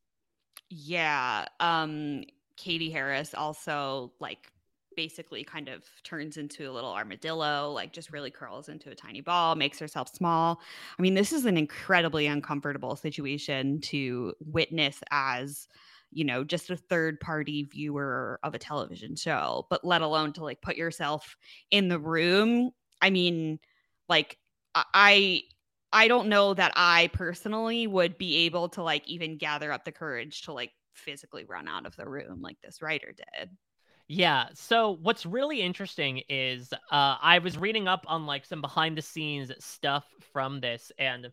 Yeah. Um Katie Harris also like basically kind of turns into a little armadillo, like just really curls into a tiny ball, makes herself small. I mean, this is an incredibly uncomfortable situation to witness as, you know, just a third party viewer of a television show, but let alone to like put yourself in the room. I mean, like, I. I don't know that I personally would be able to like even gather up the courage to like physically run out of the room like this writer did. Yeah. So what's really interesting is uh, I was reading up on like some behind the scenes stuff from this, and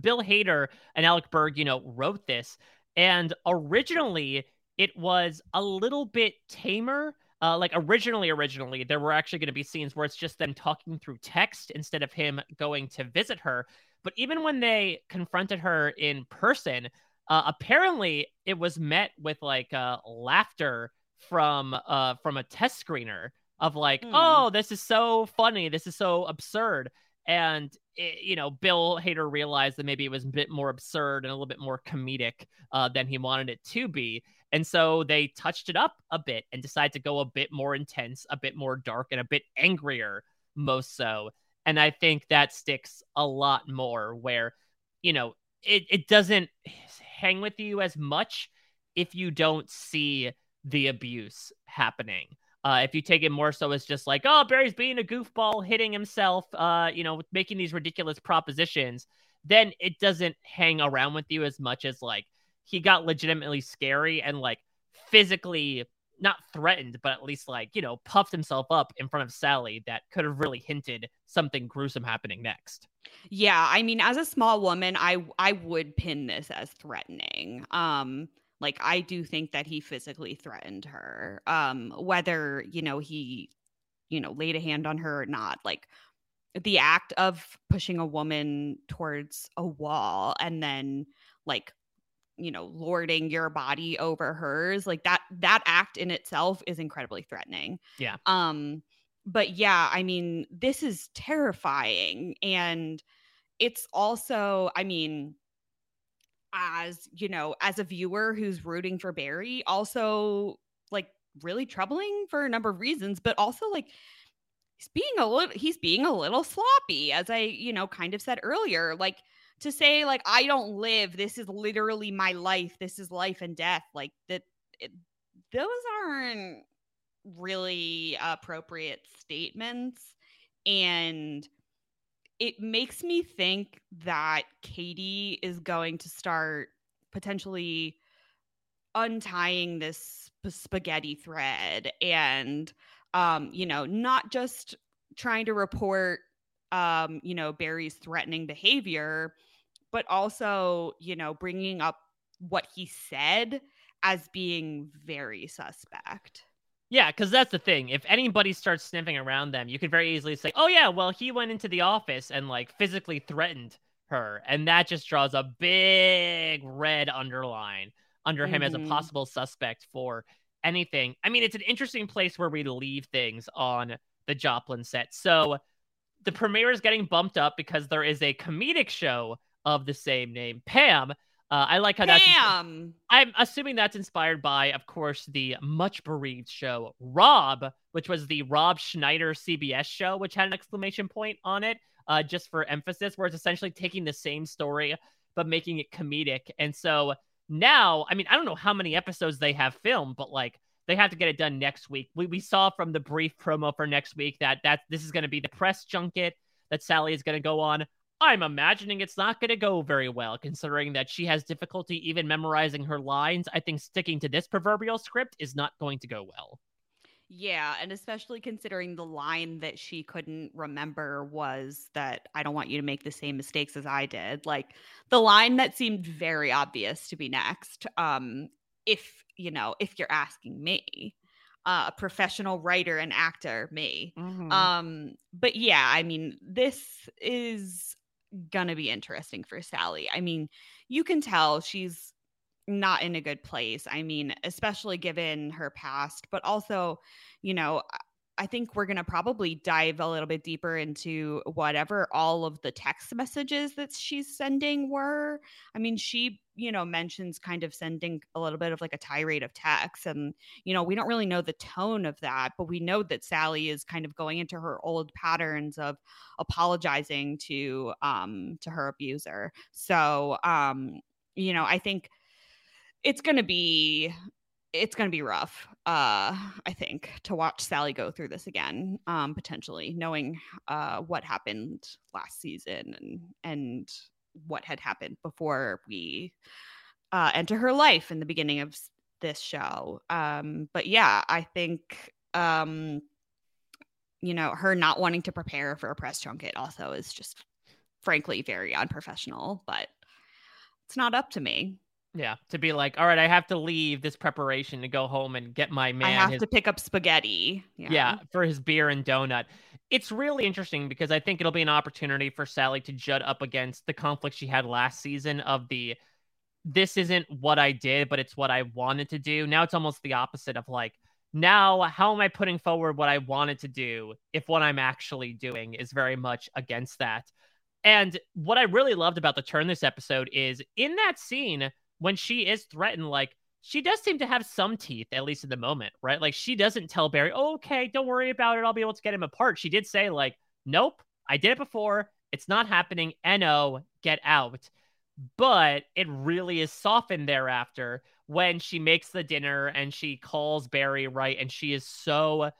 Bill Hader and Alec Berg, you know, wrote this, and originally it was a little bit tamer. Uh, like originally, originally there were actually going to be scenes where it's just them talking through text instead of him going to visit her. But even when they confronted her in person, uh, apparently it was met with like uh, laughter from uh from a test screener of like, mm. oh, this is so funny, this is so absurd, and it, you know, Bill Hader realized that maybe it was a bit more absurd and a little bit more comedic uh, than he wanted it to be, and so they touched it up a bit and decided to go a bit more intense, a bit more dark, and a bit angrier, most so. And I think that sticks a lot more where, you know, it, it doesn't hang with you as much if you don't see the abuse happening. Uh, if you take it more so as just like, oh, Barry's being a goofball, hitting himself, uh, you know, making these ridiculous propositions, then it doesn't hang around with you as much as like he got legitimately scary and like physically not threatened, but at least like, you know, puffed himself up in front of Sally that could have really hinted something gruesome happening next. Yeah, I mean, as a small woman, I I would pin this as threatening. Um like I do think that he physically threatened her. Um whether, you know, he you know, laid a hand on her or not. Like the act of pushing a woman towards a wall and then like you know lording your body over hers like that that act in itself is incredibly threatening yeah um but yeah i mean this is terrifying and it's also i mean as you know as a viewer who's rooting for barry also like really troubling for a number of reasons but also like he's being a little he's being a little sloppy as i you know kind of said earlier. Like to say like i don't live this is literally my life this is life and death like that it, those aren't really appropriate statements. And it makes me think that Katie is going to start potentially untying this spaghetti thread and um you know not just trying to report um you know Barry's threatening behavior but also you know bringing up what he said as being very suspect yeah, because that's the thing. If anybody starts sniffing around them, you could very easily say, oh, yeah, well, he went into the office and like physically threatened her. And that just draws a big red underline under him mm-hmm. as a mm-hmm. possible suspect for anything. I mean, it's an interesting place where we leave things on the Joplin set. So the premiere is getting bumped up because there is a comedic show of the same name, Pam, uh, I like how Damn. that's. I'm assuming that's inspired by, of course, the much bereaved show Rob, which was the Rob Schneider CBS show, which had an exclamation point on it, uh, just for emphasis, where it's essentially taking the same story but making it comedic. And so now, I mean, I don't know how many episodes they have filmed, but like they have to get it done next week. We we saw from the brief promo for next week that that this is going to be the press junket that Sally is going to go on. I'm imagining it's not going to go very well, considering that she has difficulty even memorizing her lines. I think sticking to this proverbial script is not going to go well. Yeah, and especially considering the line that she couldn't remember was that I don't want you to make the same mistakes as I did. Like the line that seemed very obvious to be next. Um if, you know, if you're asking me, uh, a professional writer and actor, me. Mm-hmm. Um but yeah, I mean, this is gonna be interesting for Sally. I mean, you can tell she's not in a good place. I mean, especially given her past, but also, you know, I think we're going to probably dive a little bit deeper into whatever all of the text messages that she's sending were. I mean, she, you know, mentions kind of sending a little bit of like a tirade of text. And, you know, we don't really know the tone of that, but we know that Sally is kind of going into her old patterns of apologizing to, um, to her abuser. So, um, you know, I think it's going to be it's going to be rough uh i think to watch sally go through this again um potentially knowing uh what happened last season and and what had happened before we uh enter her life in the beginning of this show. Um but yeah i think um you know her not wanting to prepare for a press junket also is just frankly very unprofessional but it's not up to me yeah, to be like, all right, I have to leave this preparation to go home and get my man. I have his... to pick up spaghetti. Yeah. yeah, for his beer and donut. It's really interesting because I think it'll be an opportunity for Sally to jut up against the conflict she had last season of the this isn't what I did, but it's what I wanted to do. Now it's almost the opposite of like, now how am I putting forward what I wanted to do if what I'm actually doing is very much against that? And what I really loved about the turn this episode is in that scene when she is threatened, like she does seem to have some teeth, at least in the moment, right? Like she doesn't tell Barry, oh, okay, don't worry about it. I'll be able to get him apart. She did say, like, nope, I did it before. It's not happening. No, get out. But it really is softened thereafter when she makes the dinner and she calls Barry, right? And she is so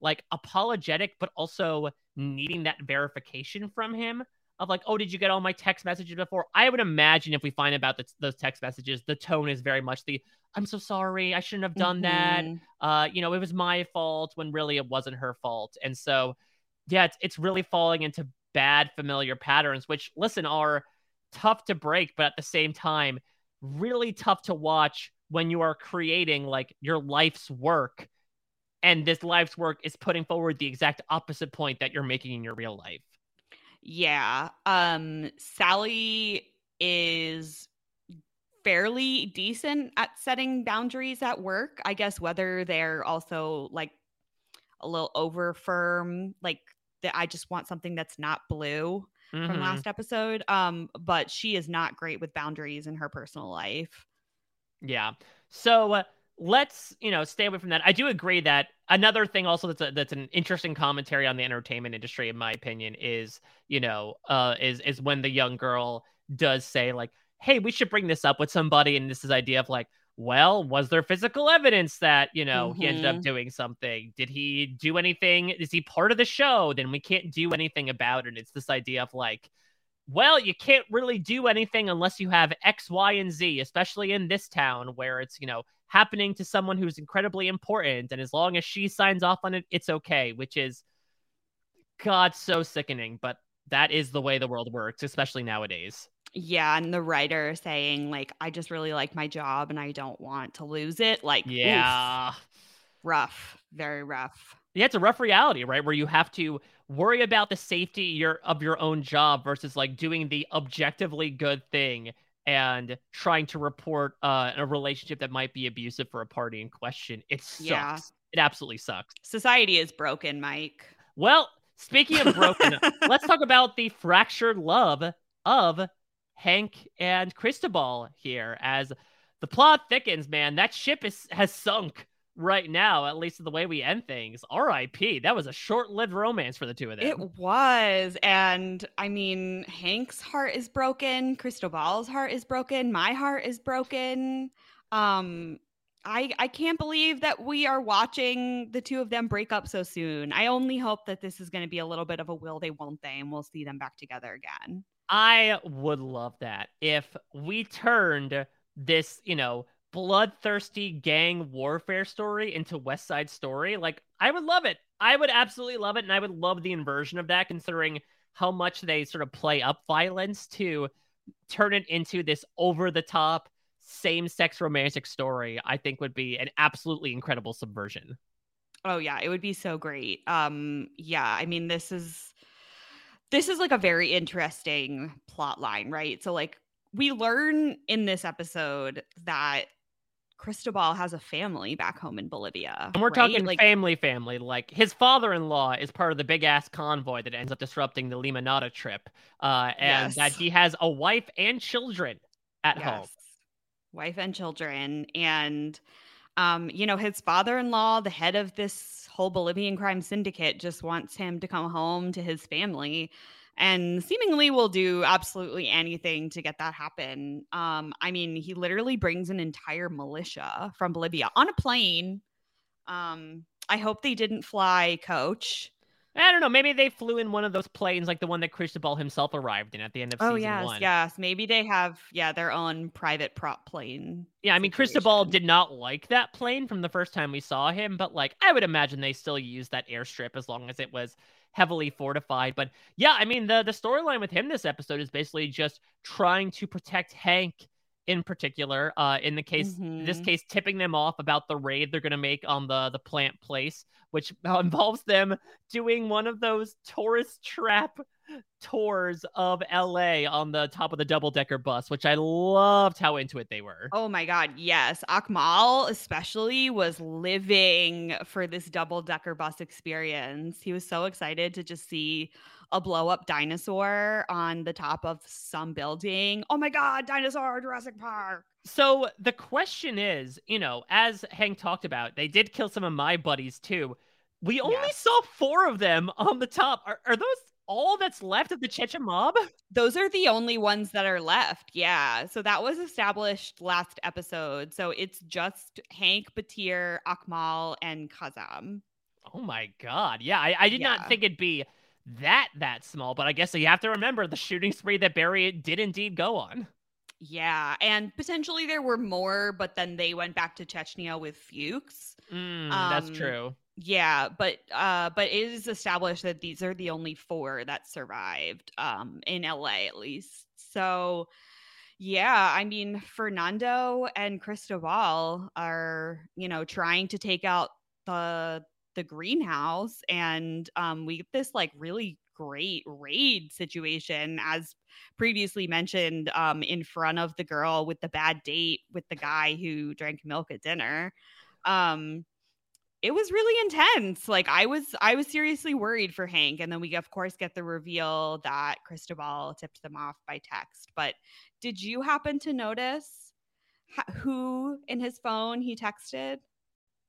like apologetic, but also needing that verification from him of like, oh, did you get all my text messages before? I would imagine if we find about the, those text messages, the tone is very much the, I'm so sorry, I shouldn't have done mm-hmm. that. Uh, you know, it was my fault when really it wasn't her fault. And so, yeah, it's, it's really falling into bad familiar patterns, which listen are tough to break, but at the same time, really tough to watch when you are creating like your life's work. And this life's work is putting forward the exact opposite point that you're making in your real life. Yeah. Um Sally is fairly decent at setting boundaries at work. I guess whether they're also like a little over firm, like that I just want something that's not blue mm-hmm. from last episode. Um, but she is not great with boundaries in her personal life. Yeah. So uh, let's you know stay away from that. I do agree that another thing also that's a, that's an interesting commentary on the entertainment industry, in my opinion, is you know uh, is is when the young girl does say like, "Hey, we should bring this up with somebody," and this is idea of like. Well, was there physical evidence that, you know, mm-hmm. he ended up mm-hmm. doing something? Did he do anything? Is he part of the show? Then we can't do anything about it. It's this idea of like, well, you can't really do anything unless you have X, Y, and Z, especially in this town where it's, you know, happening to someone who's incredibly important. And as long as she signs off on it, it's okay, which is, God, so sickening. But that is the way the world works, especially nowadays. Yeah, and the writer saying like, "I just really like my job and I don't want to lose it." Like, yeah, oof. rough, very rough. Yeah, it's a rough reality, right? Where you have to worry about the safety your of your own job versus like doing the objectively good thing and trying to report uh, a relationship that might be abusive for a party in question. It sucks. Yeah. It absolutely sucks. Society is broken, Mike. Well, speaking of broken, let's talk about the fractured love of Hank and Cristobal here as the plot thickens, man. That ship is has sunk right now, at least the way we end things. R.I.P. That was a short-lived romance for the two of them. It was, and I mean, Hank's heart is broken. Cristobal's heart is broken. My heart is broken. Um, I I can't believe that we are watching the two of them break up so soon. I only hope that this is going to be a little bit of a will they won't they, and we'll see them back together again. I would love that if we turned this, you know, bloodthirsty gang warfare story into West Side Story, like I would love it. I would absolutely love it, and I would love the inversion of that, considering how much they sort of play up violence to turn it into this over the top same sex romantic story. I think would be an absolutely incredible subversion. Oh yeah, it would be so great. Um yeah, I mean this is this is like a very interesting plot line, right? So like we learn in this episode that Cristobal has a family back home in Bolivia. And we're right? talking like family, family. Like his father-in-law is part of the big ass convoy that ends up disrupting the Lima Limonada trip, uh, and Yes. that he has a wife and children at home. wife and children, and um, you know, his father-in-law, the head of this whole Bolivian crime syndicate, just wants him to come home to his family. And seemingly will do absolutely anything to get that happen. Um, I mean, he literally brings an entire militia from Bolivia on a plane. Um, I hope they didn't fly coach. I don't know. Maybe they flew in one of those planes, like the one that Cristobal himself arrived in at the end of Oh season yes, one. yes. Maybe they have yeah their own private prop plane. Yeah, I mean, Cristobal did not like that plane from the first time we saw him, but like, I would imagine they still used that airstrip as long as it was heavily fortified. But yeah, I mean, the the storyline with him this episode is basically just trying to protect Hank in particular. Uh, in the case, this Mhm. case, tipping them off about the raid they're gonna make on the the plant place, which involves them doing one of those tourist trap tours of LA on the top of the double decker bus, which I loved how into it they were. Oh my god, yes. Akmal especially was living for this double decker bus experience. He was so excited to just see a blow up dinosaur on the top of some building. Oh my god, dinosaur Jurassic Park. So the question is, you know, as Hank talked about, they did kill some of my buddies too. We only Yes. saw four of them on the top. Are, are those all that's left of the Chechen mob? Those are the only ones that are left. Yeah. So that was established last episode. So it's just Hank, Batir, Akmal, and Kazam. Oh my god. Yeah, I, I did Yeah. not think it'd be that that small, but I guess you have to remember the shooting spree that Barry did indeed go on. Yeah. And potentially there were more, but then they went back to Chechnya with Fuches. Mm, that's Um, true. Yeah, but uh but it is established that these are the only four that survived um in LA at least. So yeah, I mean Fernando and Cristobal are, you know, trying to take out the the greenhouse and um we get this like really great raid situation as previously mentioned um in front of the girl with the bad date with the guy who drank milk at dinner. Um it was really intense. Like I was I was seriously worried for Hank and then we of course get the reveal that Cristobal tipped them off by text. But did you happen to notice who in his phone he texted?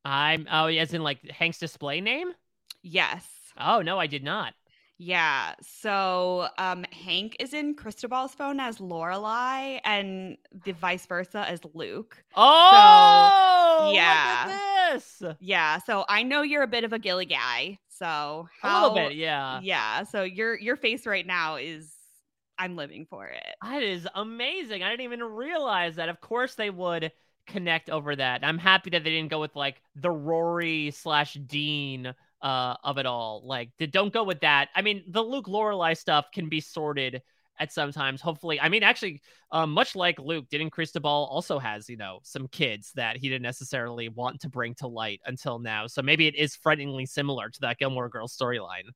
I'm oh, as in like Hank's display name? Yes. Oh no, I did not. Yeah. So um Hank is in Cristobal's phone as Lorelai and the vice versa as Luke. Oh, look yeah. Yeah. So I know you're a bit of a Gilly guy. So A little bit, yeah. yeah. So your your face right now is I'm living for it. That is amazing. I didn't even realize that. Of course, they would connect over that. I'm happy that they didn't go with like the Rory slash Dean uh, of it all. Like, don't go with that. I mean, the Luke Lorelai stuff can be sorted at sometimes. Hopefully, I mean, actually, um, much like Luke, didn't Cristobal also has you know some kids that he didn't necessarily want to bring to light until now. So maybe it is frighteningly similar to that Gilmore Girls storyline.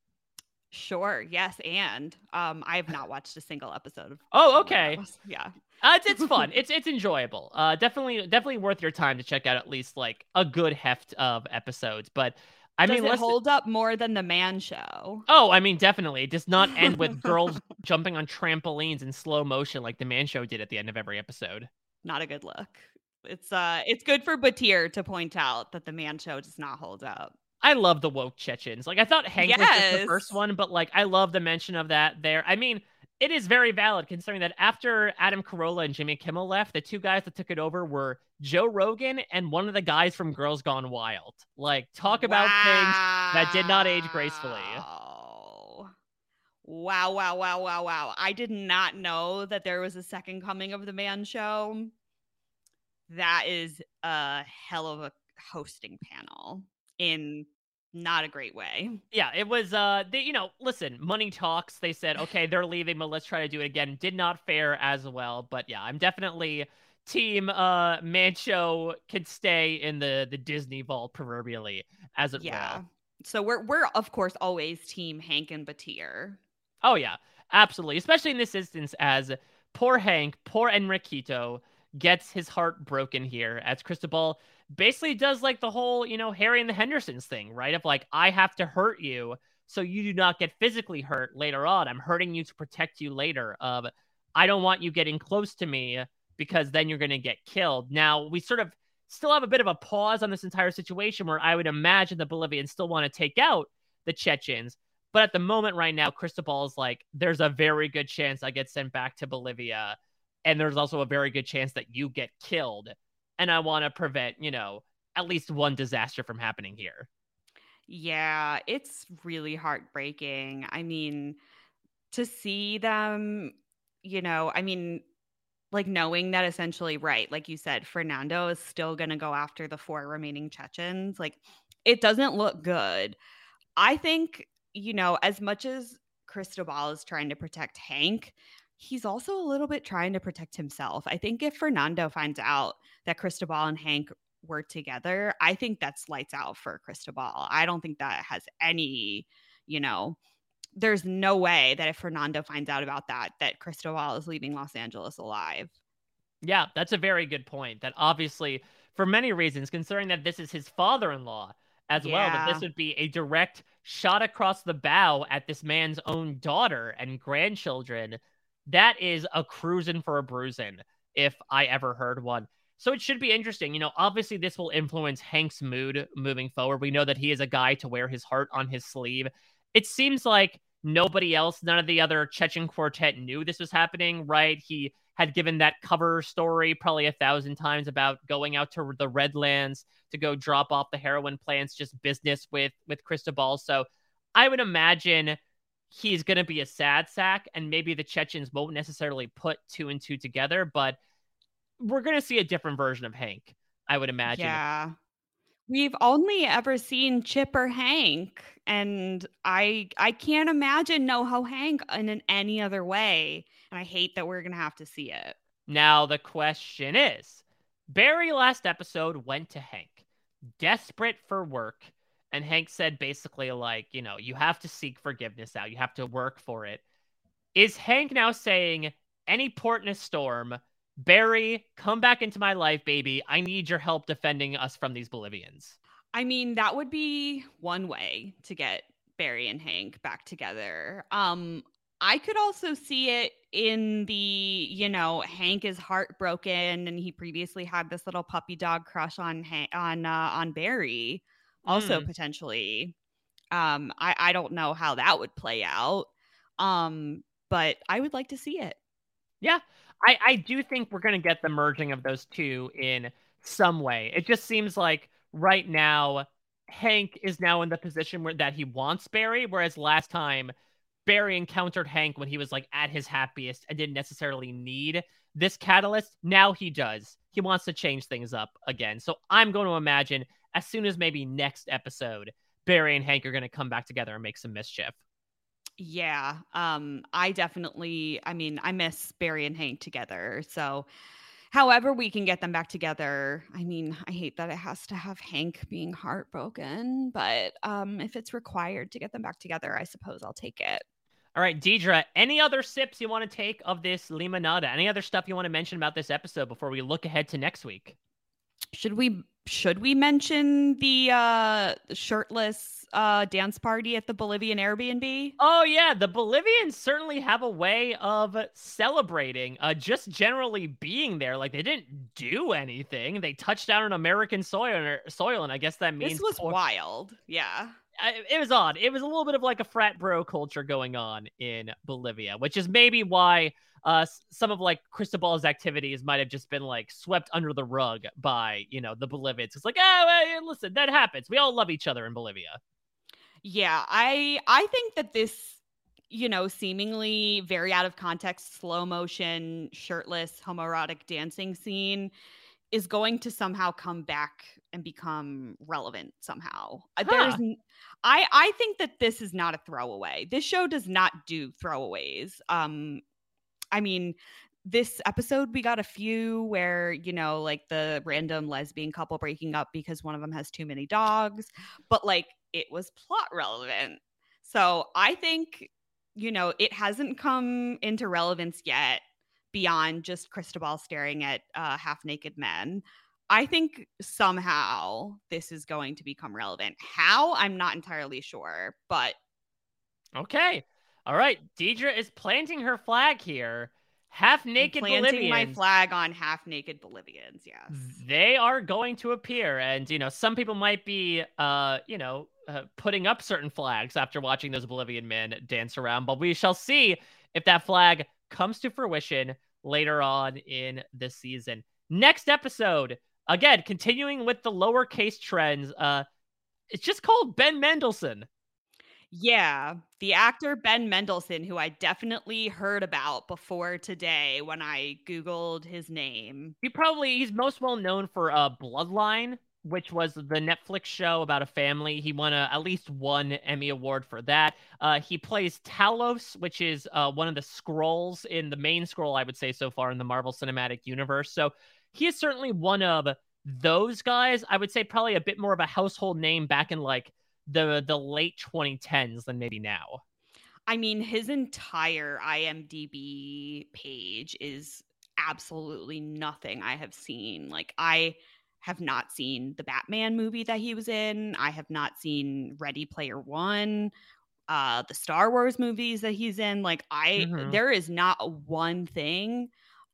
Sure. Yes. And um, I have not watched a single episode of. Oh, okay. Girls. Yeah. Uh, it's it's fun. it's it's enjoyable. Uh, definitely definitely worth your time to check out at least like a good heft of episodes. But I Does mean, it hold up more than the Man Show? Oh, I mean, definitely. It does not end with girls jumping on trampolines in slow motion like the Man Show did at the end of every episode. Not a good look. It's uh, it's good for Batir to point out that the Man Show does not hold up. I love the woke Chechens. Like I thought Hank was just the first one, but like I love the mention of that there. I mean, it is very valid considering that after Adam Carolla and Jimmy Kimmel left, the two guys that took it over were Joe Rogan and one of the guys from Girls Gone Wild. Like talk about things that did not age gracefully. Wow. Wow, wow, wow, wow, wow. I did not know that there was a second coming of the Man Show. That is a hell of a hosting panel in not a great way. Yeah, it was uh they you know, listen, money talks. They said, "Okay, they're leaving, but let's try to do it again." Did not fare as well, but yeah, I'm definitely team uh Man Show could stay in the the Disney vault proverbially as it were. Yeah. were. So we're we're of course always team Hank and Batir. Oh yeah, absolutely. Especially in this instance as poor Hank, poor Enriquito gets his heart broken here as Cristobal basically does like the whole, you know, Harry and the Hendersons thing, right? Of like, I have to hurt you so you do not get physically hurt later on. I'm hurting you to protect you later. Of I don't want you getting close to me because then you're going to get killed. Now, we sort of still have a bit of a pause on this entire situation where I would imagine the Bolivians still want to take out the Chechens. But at the moment right now, Cristobal is like, there's a very good chance I get sent back to Bolivia. And there's also a very good chance that you get killed. And I want to prevent, you know, at least one disaster from happening here. Yeah, it's really heartbreaking. I mean, to see them, you know, I mean, like knowing that essentially, right, like you said, Fernando is still going to go after the four remaining Chechens, like it doesn't look good. I think, you know, as much as Cristobal is trying to protect Hank, he's also a little bit trying to protect himself. I think if Fernando finds out that Cristobal and Hank were together, I think that's lights out for Cristobal. I don't think that has any, you know, there's no way that if Fernando finds out about that, that Cristobal is leaving Los Angeles alive. Yeah, that's a very good point. That obviously, for many reasons, considering that this is his father in law as yeah. well, that this would be a direct shot across the bow at this man's own daughter and grandchildren. That is a cruising for a bruising, if I ever heard one. So it should be interesting. You know, obviously, this will influence Hank's mood moving forward. We know that he is a guy to wear his heart on his sleeve it seems like nobody else, none of the other Chechen quartet knew this was happening, right? He had given that cover story probably a thousand times about going out to the Redlands to go drop off the heroin plants, just business with with Cristobal. So I would imagine he's going to be a sad sack, and maybe the Chechens won't necessarily put two and two together, but we're going to see a different version of Hank. I would imagine. Yeah. We've only ever seen Chip or Hank, and I I can't imagine NoHo Hank in, in any other way. And I hate that we're gonna have to see it. Now the question is, Barry last episode went to Hank, desperate for work, and Hank said basically like, you know, you have to seek forgiveness out, you have to work for it. Is Hank now saying any port in a storm? Barry, come back into my life, baby. I need your help defending us from these Bolivians. I mean, that would be one way to get Barry and Hank back together. Um, I could also see it in the, you know, Hank is heartbroken and he previously had this little puppy dog crush on on uh, on Barry, also mm. potentially. Um, I I don't know how that would play out. Um, but I would like to see it. Yeah, I, I do think we're going to get the merging of those two in some way. It just seems like right now, Hank is now in the position where that he wants Barry, whereas last time Barry encountered Hank when he was like at his happiest and didn't necessarily need this catalyst. Now he does. He wants to change things up again. So I'm going to imagine as soon as maybe next episode, Barry and Hank are going to come back together and make some mischief. Yeah. Um, I definitely, I mean, I miss Barry and Hank together. So, however, we can get them back together. I mean, I hate that it has to have Hank being heartbroken, but um, if it's required to get them back together, I suppose I'll take it. All right, Deidre, any other sips you want to take of this limonada? Any other stuff you want to mention about this episode before we look ahead to next week? Should we should we mention the uh shirtless uh dance party at the Bolivian Airbnb? Oh yeah, the Bolivians certainly have a way of celebrating uh just generally being there. Like they didn't do anything. They touched down on American soil soil and I guess that means This was wild. Yeah. It was odd. It was a little bit of like a frat bro culture going on in Bolivia, which is maybe why uh, some of like Cristobal's activities might have just been like swept under the rug by you know the Bolivians. It's like, oh, hey, listen, that happens. We all love each other in Bolivia. Yeah, I I think that this you know seemingly very out of context slow motion shirtless homoerotic dancing scene is going to somehow come back and become relevant somehow. Uh, huh. There's I I think that this is not a throwaway. This show does not do throwaways. Um I mean, this episode we got a few where you know like the random lesbian couple breaking up because one of them has too many dogs but like it was plot relevant so i think you know it hasn't come into relevance yet beyond just Cristobal staring at uh, half naked men. I think somehow this is going to become relevant. How? I'm not entirely sure, but okay. All right. Deidre is planting her flag here. Half naked planting Bolivians. my flag on half naked Bolivians. Yes, They are going to appear, and you know, some people might be, uh, you know, uh, putting up certain flags after watching those Bolivian men dance around. But we shall see if that flag comes to fruition later on in the season. Next episode, again, continuing with the lowercase trends. Uh, it's just called Ben Mendelsohn. Yeah, the actor Ben Mendelsohn, who I definitely heard about before today when I Googled his name. He probably he's most well known for uh Bloodline, which was the Netflix show about a family. He won a, at least one Emmy award for that. Uh, he plays Talos, which is uh, one of the Skrulls in the main Skrull, I would say so far in the Marvel Cinematic Universe. So he is certainly one of those guys. I would say probably a bit more of a household name back in like the the late 2010s than maybe now. I mean, his entire IMDb page is absolutely nothing I have seen. Like, I have not seen the Batman movie that he was in. I have not seen Ready Player One, uh, the Star Wars movies that he's in. Like, I Mhm. there is not one thing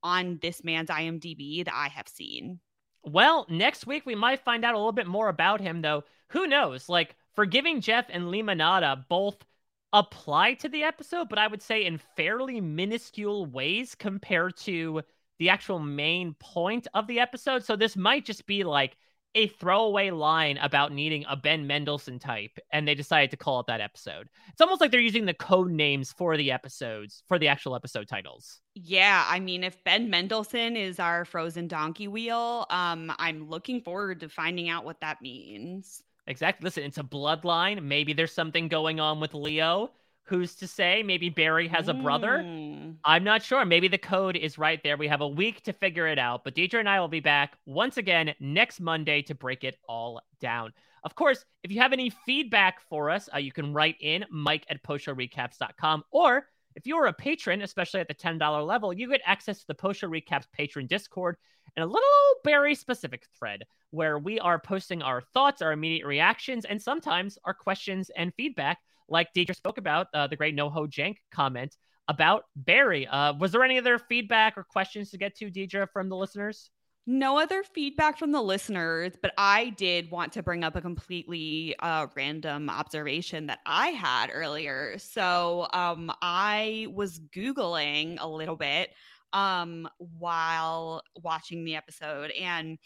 on this man's IMDb that I have seen. Well, next week we might find out a little bit more about him, though. Who knows? Like, Forgiving Jeff and Limonada both apply to the episode, but I would say in fairly minuscule ways compared to the actual main point of the episode. So this might just be like a throwaway line about needing a Ben Mendelsohn type, and they decided to call it that episode. It's almost like they're using the code names for the episodes, for the actual episode titles. Yeah, I mean, if Ben Mendelsohn is our frozen donkey wheel, um, I'm looking forward to finding out what that means. Exactly. Listen, it's a bloodline. Maybe there's something going on with Leo. Who's to say? Maybe Barry has a brother. Mm. I'm not sure. Maybe the code is right there. We have a week to figure it out. But Deidre and I will be back once again next Monday to break it all down. Of course, if you have any feedback for us, uh, you can write in mike at postshowrecaps.com. Or if you're a patron, especially at the $10 level, you get access to the Post Show Recaps patron Discord and a little Barry specific thread where we are posting our thoughts, our immediate reactions, and sometimes our questions and feedback, like Deidre spoke about uh, the great NoHo Jank comment about Barry. Uh, was there any other feedback or questions to get to, Deidre, from the listeners? No other feedback from the listeners, but I did want to bring up a completely uh, random observation that I had earlier. So um, I was Googling a little bit um, while watching the episode. And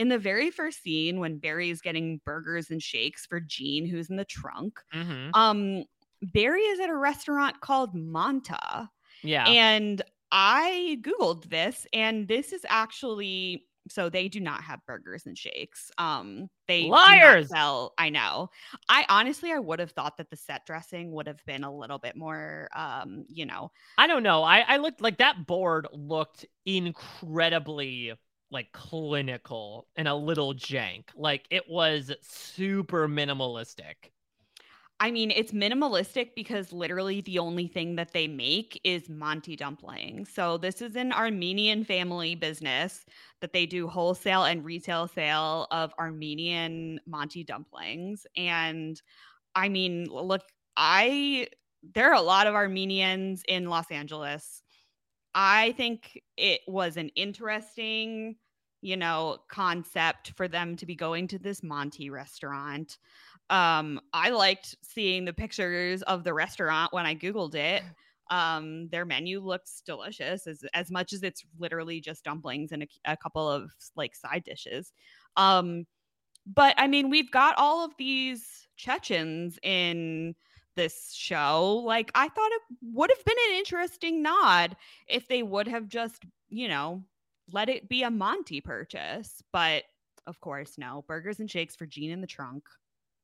in the very first scene, when Barry is getting burgers and shakes for Gene, who's in the trunk, Mm-hmm. um, Barry is at a restaurant called Monta. Yeah. And I Googled this, and this is actually so they do not have burgers and shakes. Um, they Liars! sell. I know. I honestly, I would have thought that the set dressing would have been a little bit more, um, you know, I don't know. I, I looked like that board looked incredibly like clinical and a little jank. Like it was super minimalistic. I mean, it's minimalistic because literally the only thing that they make is manti dumplings. So this is an Armenian family business that they do wholesale and retail sale of Armenian manti dumplings. And I mean, look, I there are a lot of Armenians in Los Angeles. I think it was an interesting, you know, concept for them to be going to this manti restaurant. Um i liked seeing the pictures of the restaurant when i googled it. Um their menu looks delicious as as much as it's literally just dumplings and a, a couple of like side dishes. Um but i mean we've got all of these chechens in this show like i thought it would have been an interesting nod if they would have just you know let it be a manti purchase but of course no burgers and shakes for Gene in the trunk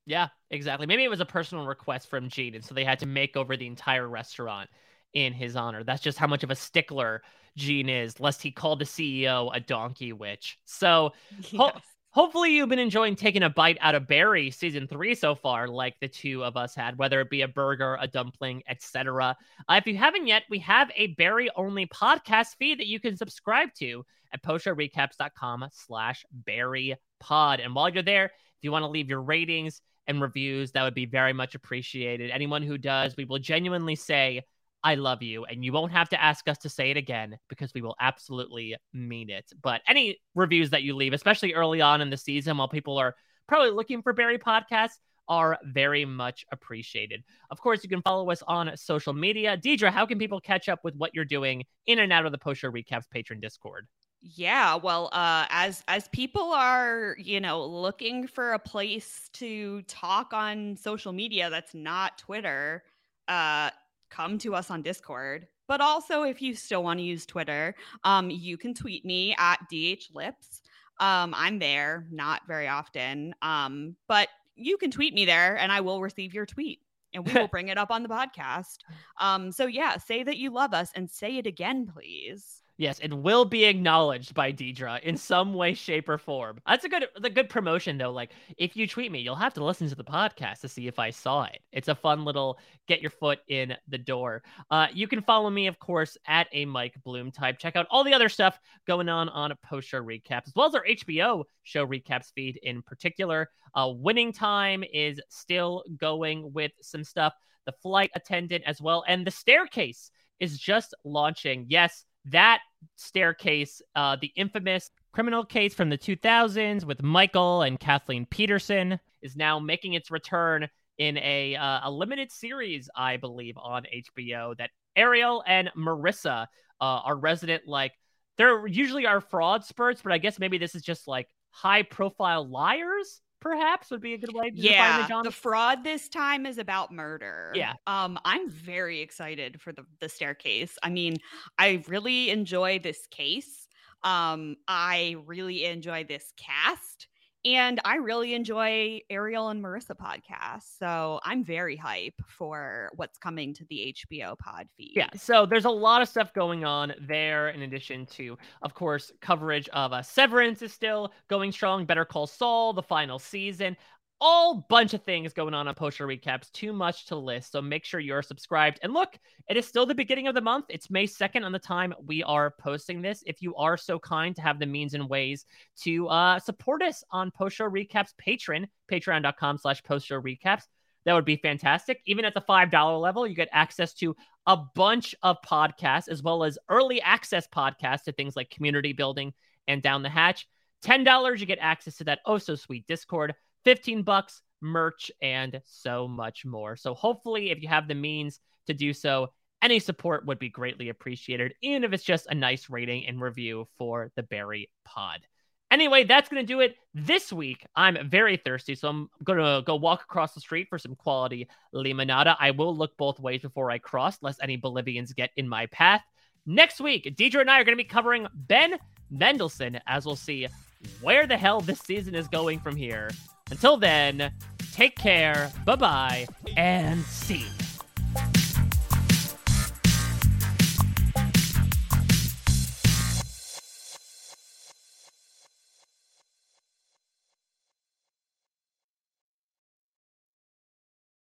Yeah, exactly. Maybe it was a personal request from Gene, and so they had to make over the entire restaurant in his honor. That's just how much of a stickler Gene is, lest he called the CEO a donkey witch. So ho- Yes. Hopefully, you've been enjoying taking a bite out of Barry season three so far, like the two of us had, whether it be a burger, a dumpling, etc. Uh, if you haven't yet, we have a Barry only podcast feed that you can subscribe to at postshowrecaps.com slash Barry pod. And while you're there, if you want to leave your ratings and reviews, that would be very much appreciated. Anyone who does, we will genuinely say I love you. And you won't have to ask us to say it again because we will absolutely mean it. But any reviews that you leave, especially early on in the season while people are probably looking for Barry podcasts, are very much appreciated. Of course, you can follow us on social media. Deidre, how can people catch up with what you're doing in and out of the post show recaps patron Discord? Yeah, well, uh, as as people are, you know, looking for a place to talk on social media that's not Twitter, uh, come to us on Discord. But also, if you still want to use Twitter, um, you can tweet me at dhlips. Um, I'm there, not very often, um, but you can tweet me there, and I will receive your tweet, and we will bring it up on the podcast. Um, so yeah, say that you love us, and say it again, please. Yes, it will be acknowledged by Deidre in some way, shape, or form. That's a good the good promotion though. Like if you tweet me, you'll have to listen to the podcast to see if I saw it. It's a fun little get your foot in the door. Uh, you can follow me, of course, at a Mike Bloom type. Check out all the other stuff going on on post show recaps, as well as our HBO show recaps feed in particular. Uh, winning time is still going with some stuff. The flight attendant as well, and the staircase is just launching. Yes that staircase, uh, the infamous criminal case from the 2000s with Michael and Kathleen Peterson, is now making its return in a uh, a limited series, I believe, on HBO. That Ariel and Marissa uh, are resident like they're usually are fraud spurts, but I guess maybe this is just like high profile liars perhaps would be a good way to yeah, define the, the fraud this time is about murder. Yeah. Um, I'm very excited for the the staircase. I mean, I really enjoy this case. Um, I really enjoy this cast. And I really enjoy Ariel and Marissa podcast. So I'm very hype for what's coming to the HBO pod feed. Yeah. So there's a lot of stuff going on there, in addition to, of course, coverage of uh, Severance is still going strong, Better Call Saul, the final season all bunch of things going on on post show recaps too much to list so make sure you're subscribed. And look it is still the beginning of the month. It's may 2nd on the time we are posting this. If you are so kind to have the means and ways to uh, support us on post recaps patron patreon.com slash post recaps that would be fantastic. Even at the five dollar level you get access to a bunch of podcasts as well as early access podcasts to things like community building and down the hatch. $10 you get access to that oh so sweet discord 15 bucks, merch, and so much more. So hopefully, if you have the means to do so, any support would be greatly appreciated, even if it's just a nice rating and review for the Barry Pod. Anyway, that's going to do it this week. I'm very thirsty, so I'm going to go walk across the street for some quality limonada. I will look both ways before I cross, lest any Bolivians get in my path. Next week, Deidre and I are going to be covering Ben Mendelsohn as we'll see where the hell this season is going from here. Until then, take care, bye bye, and see.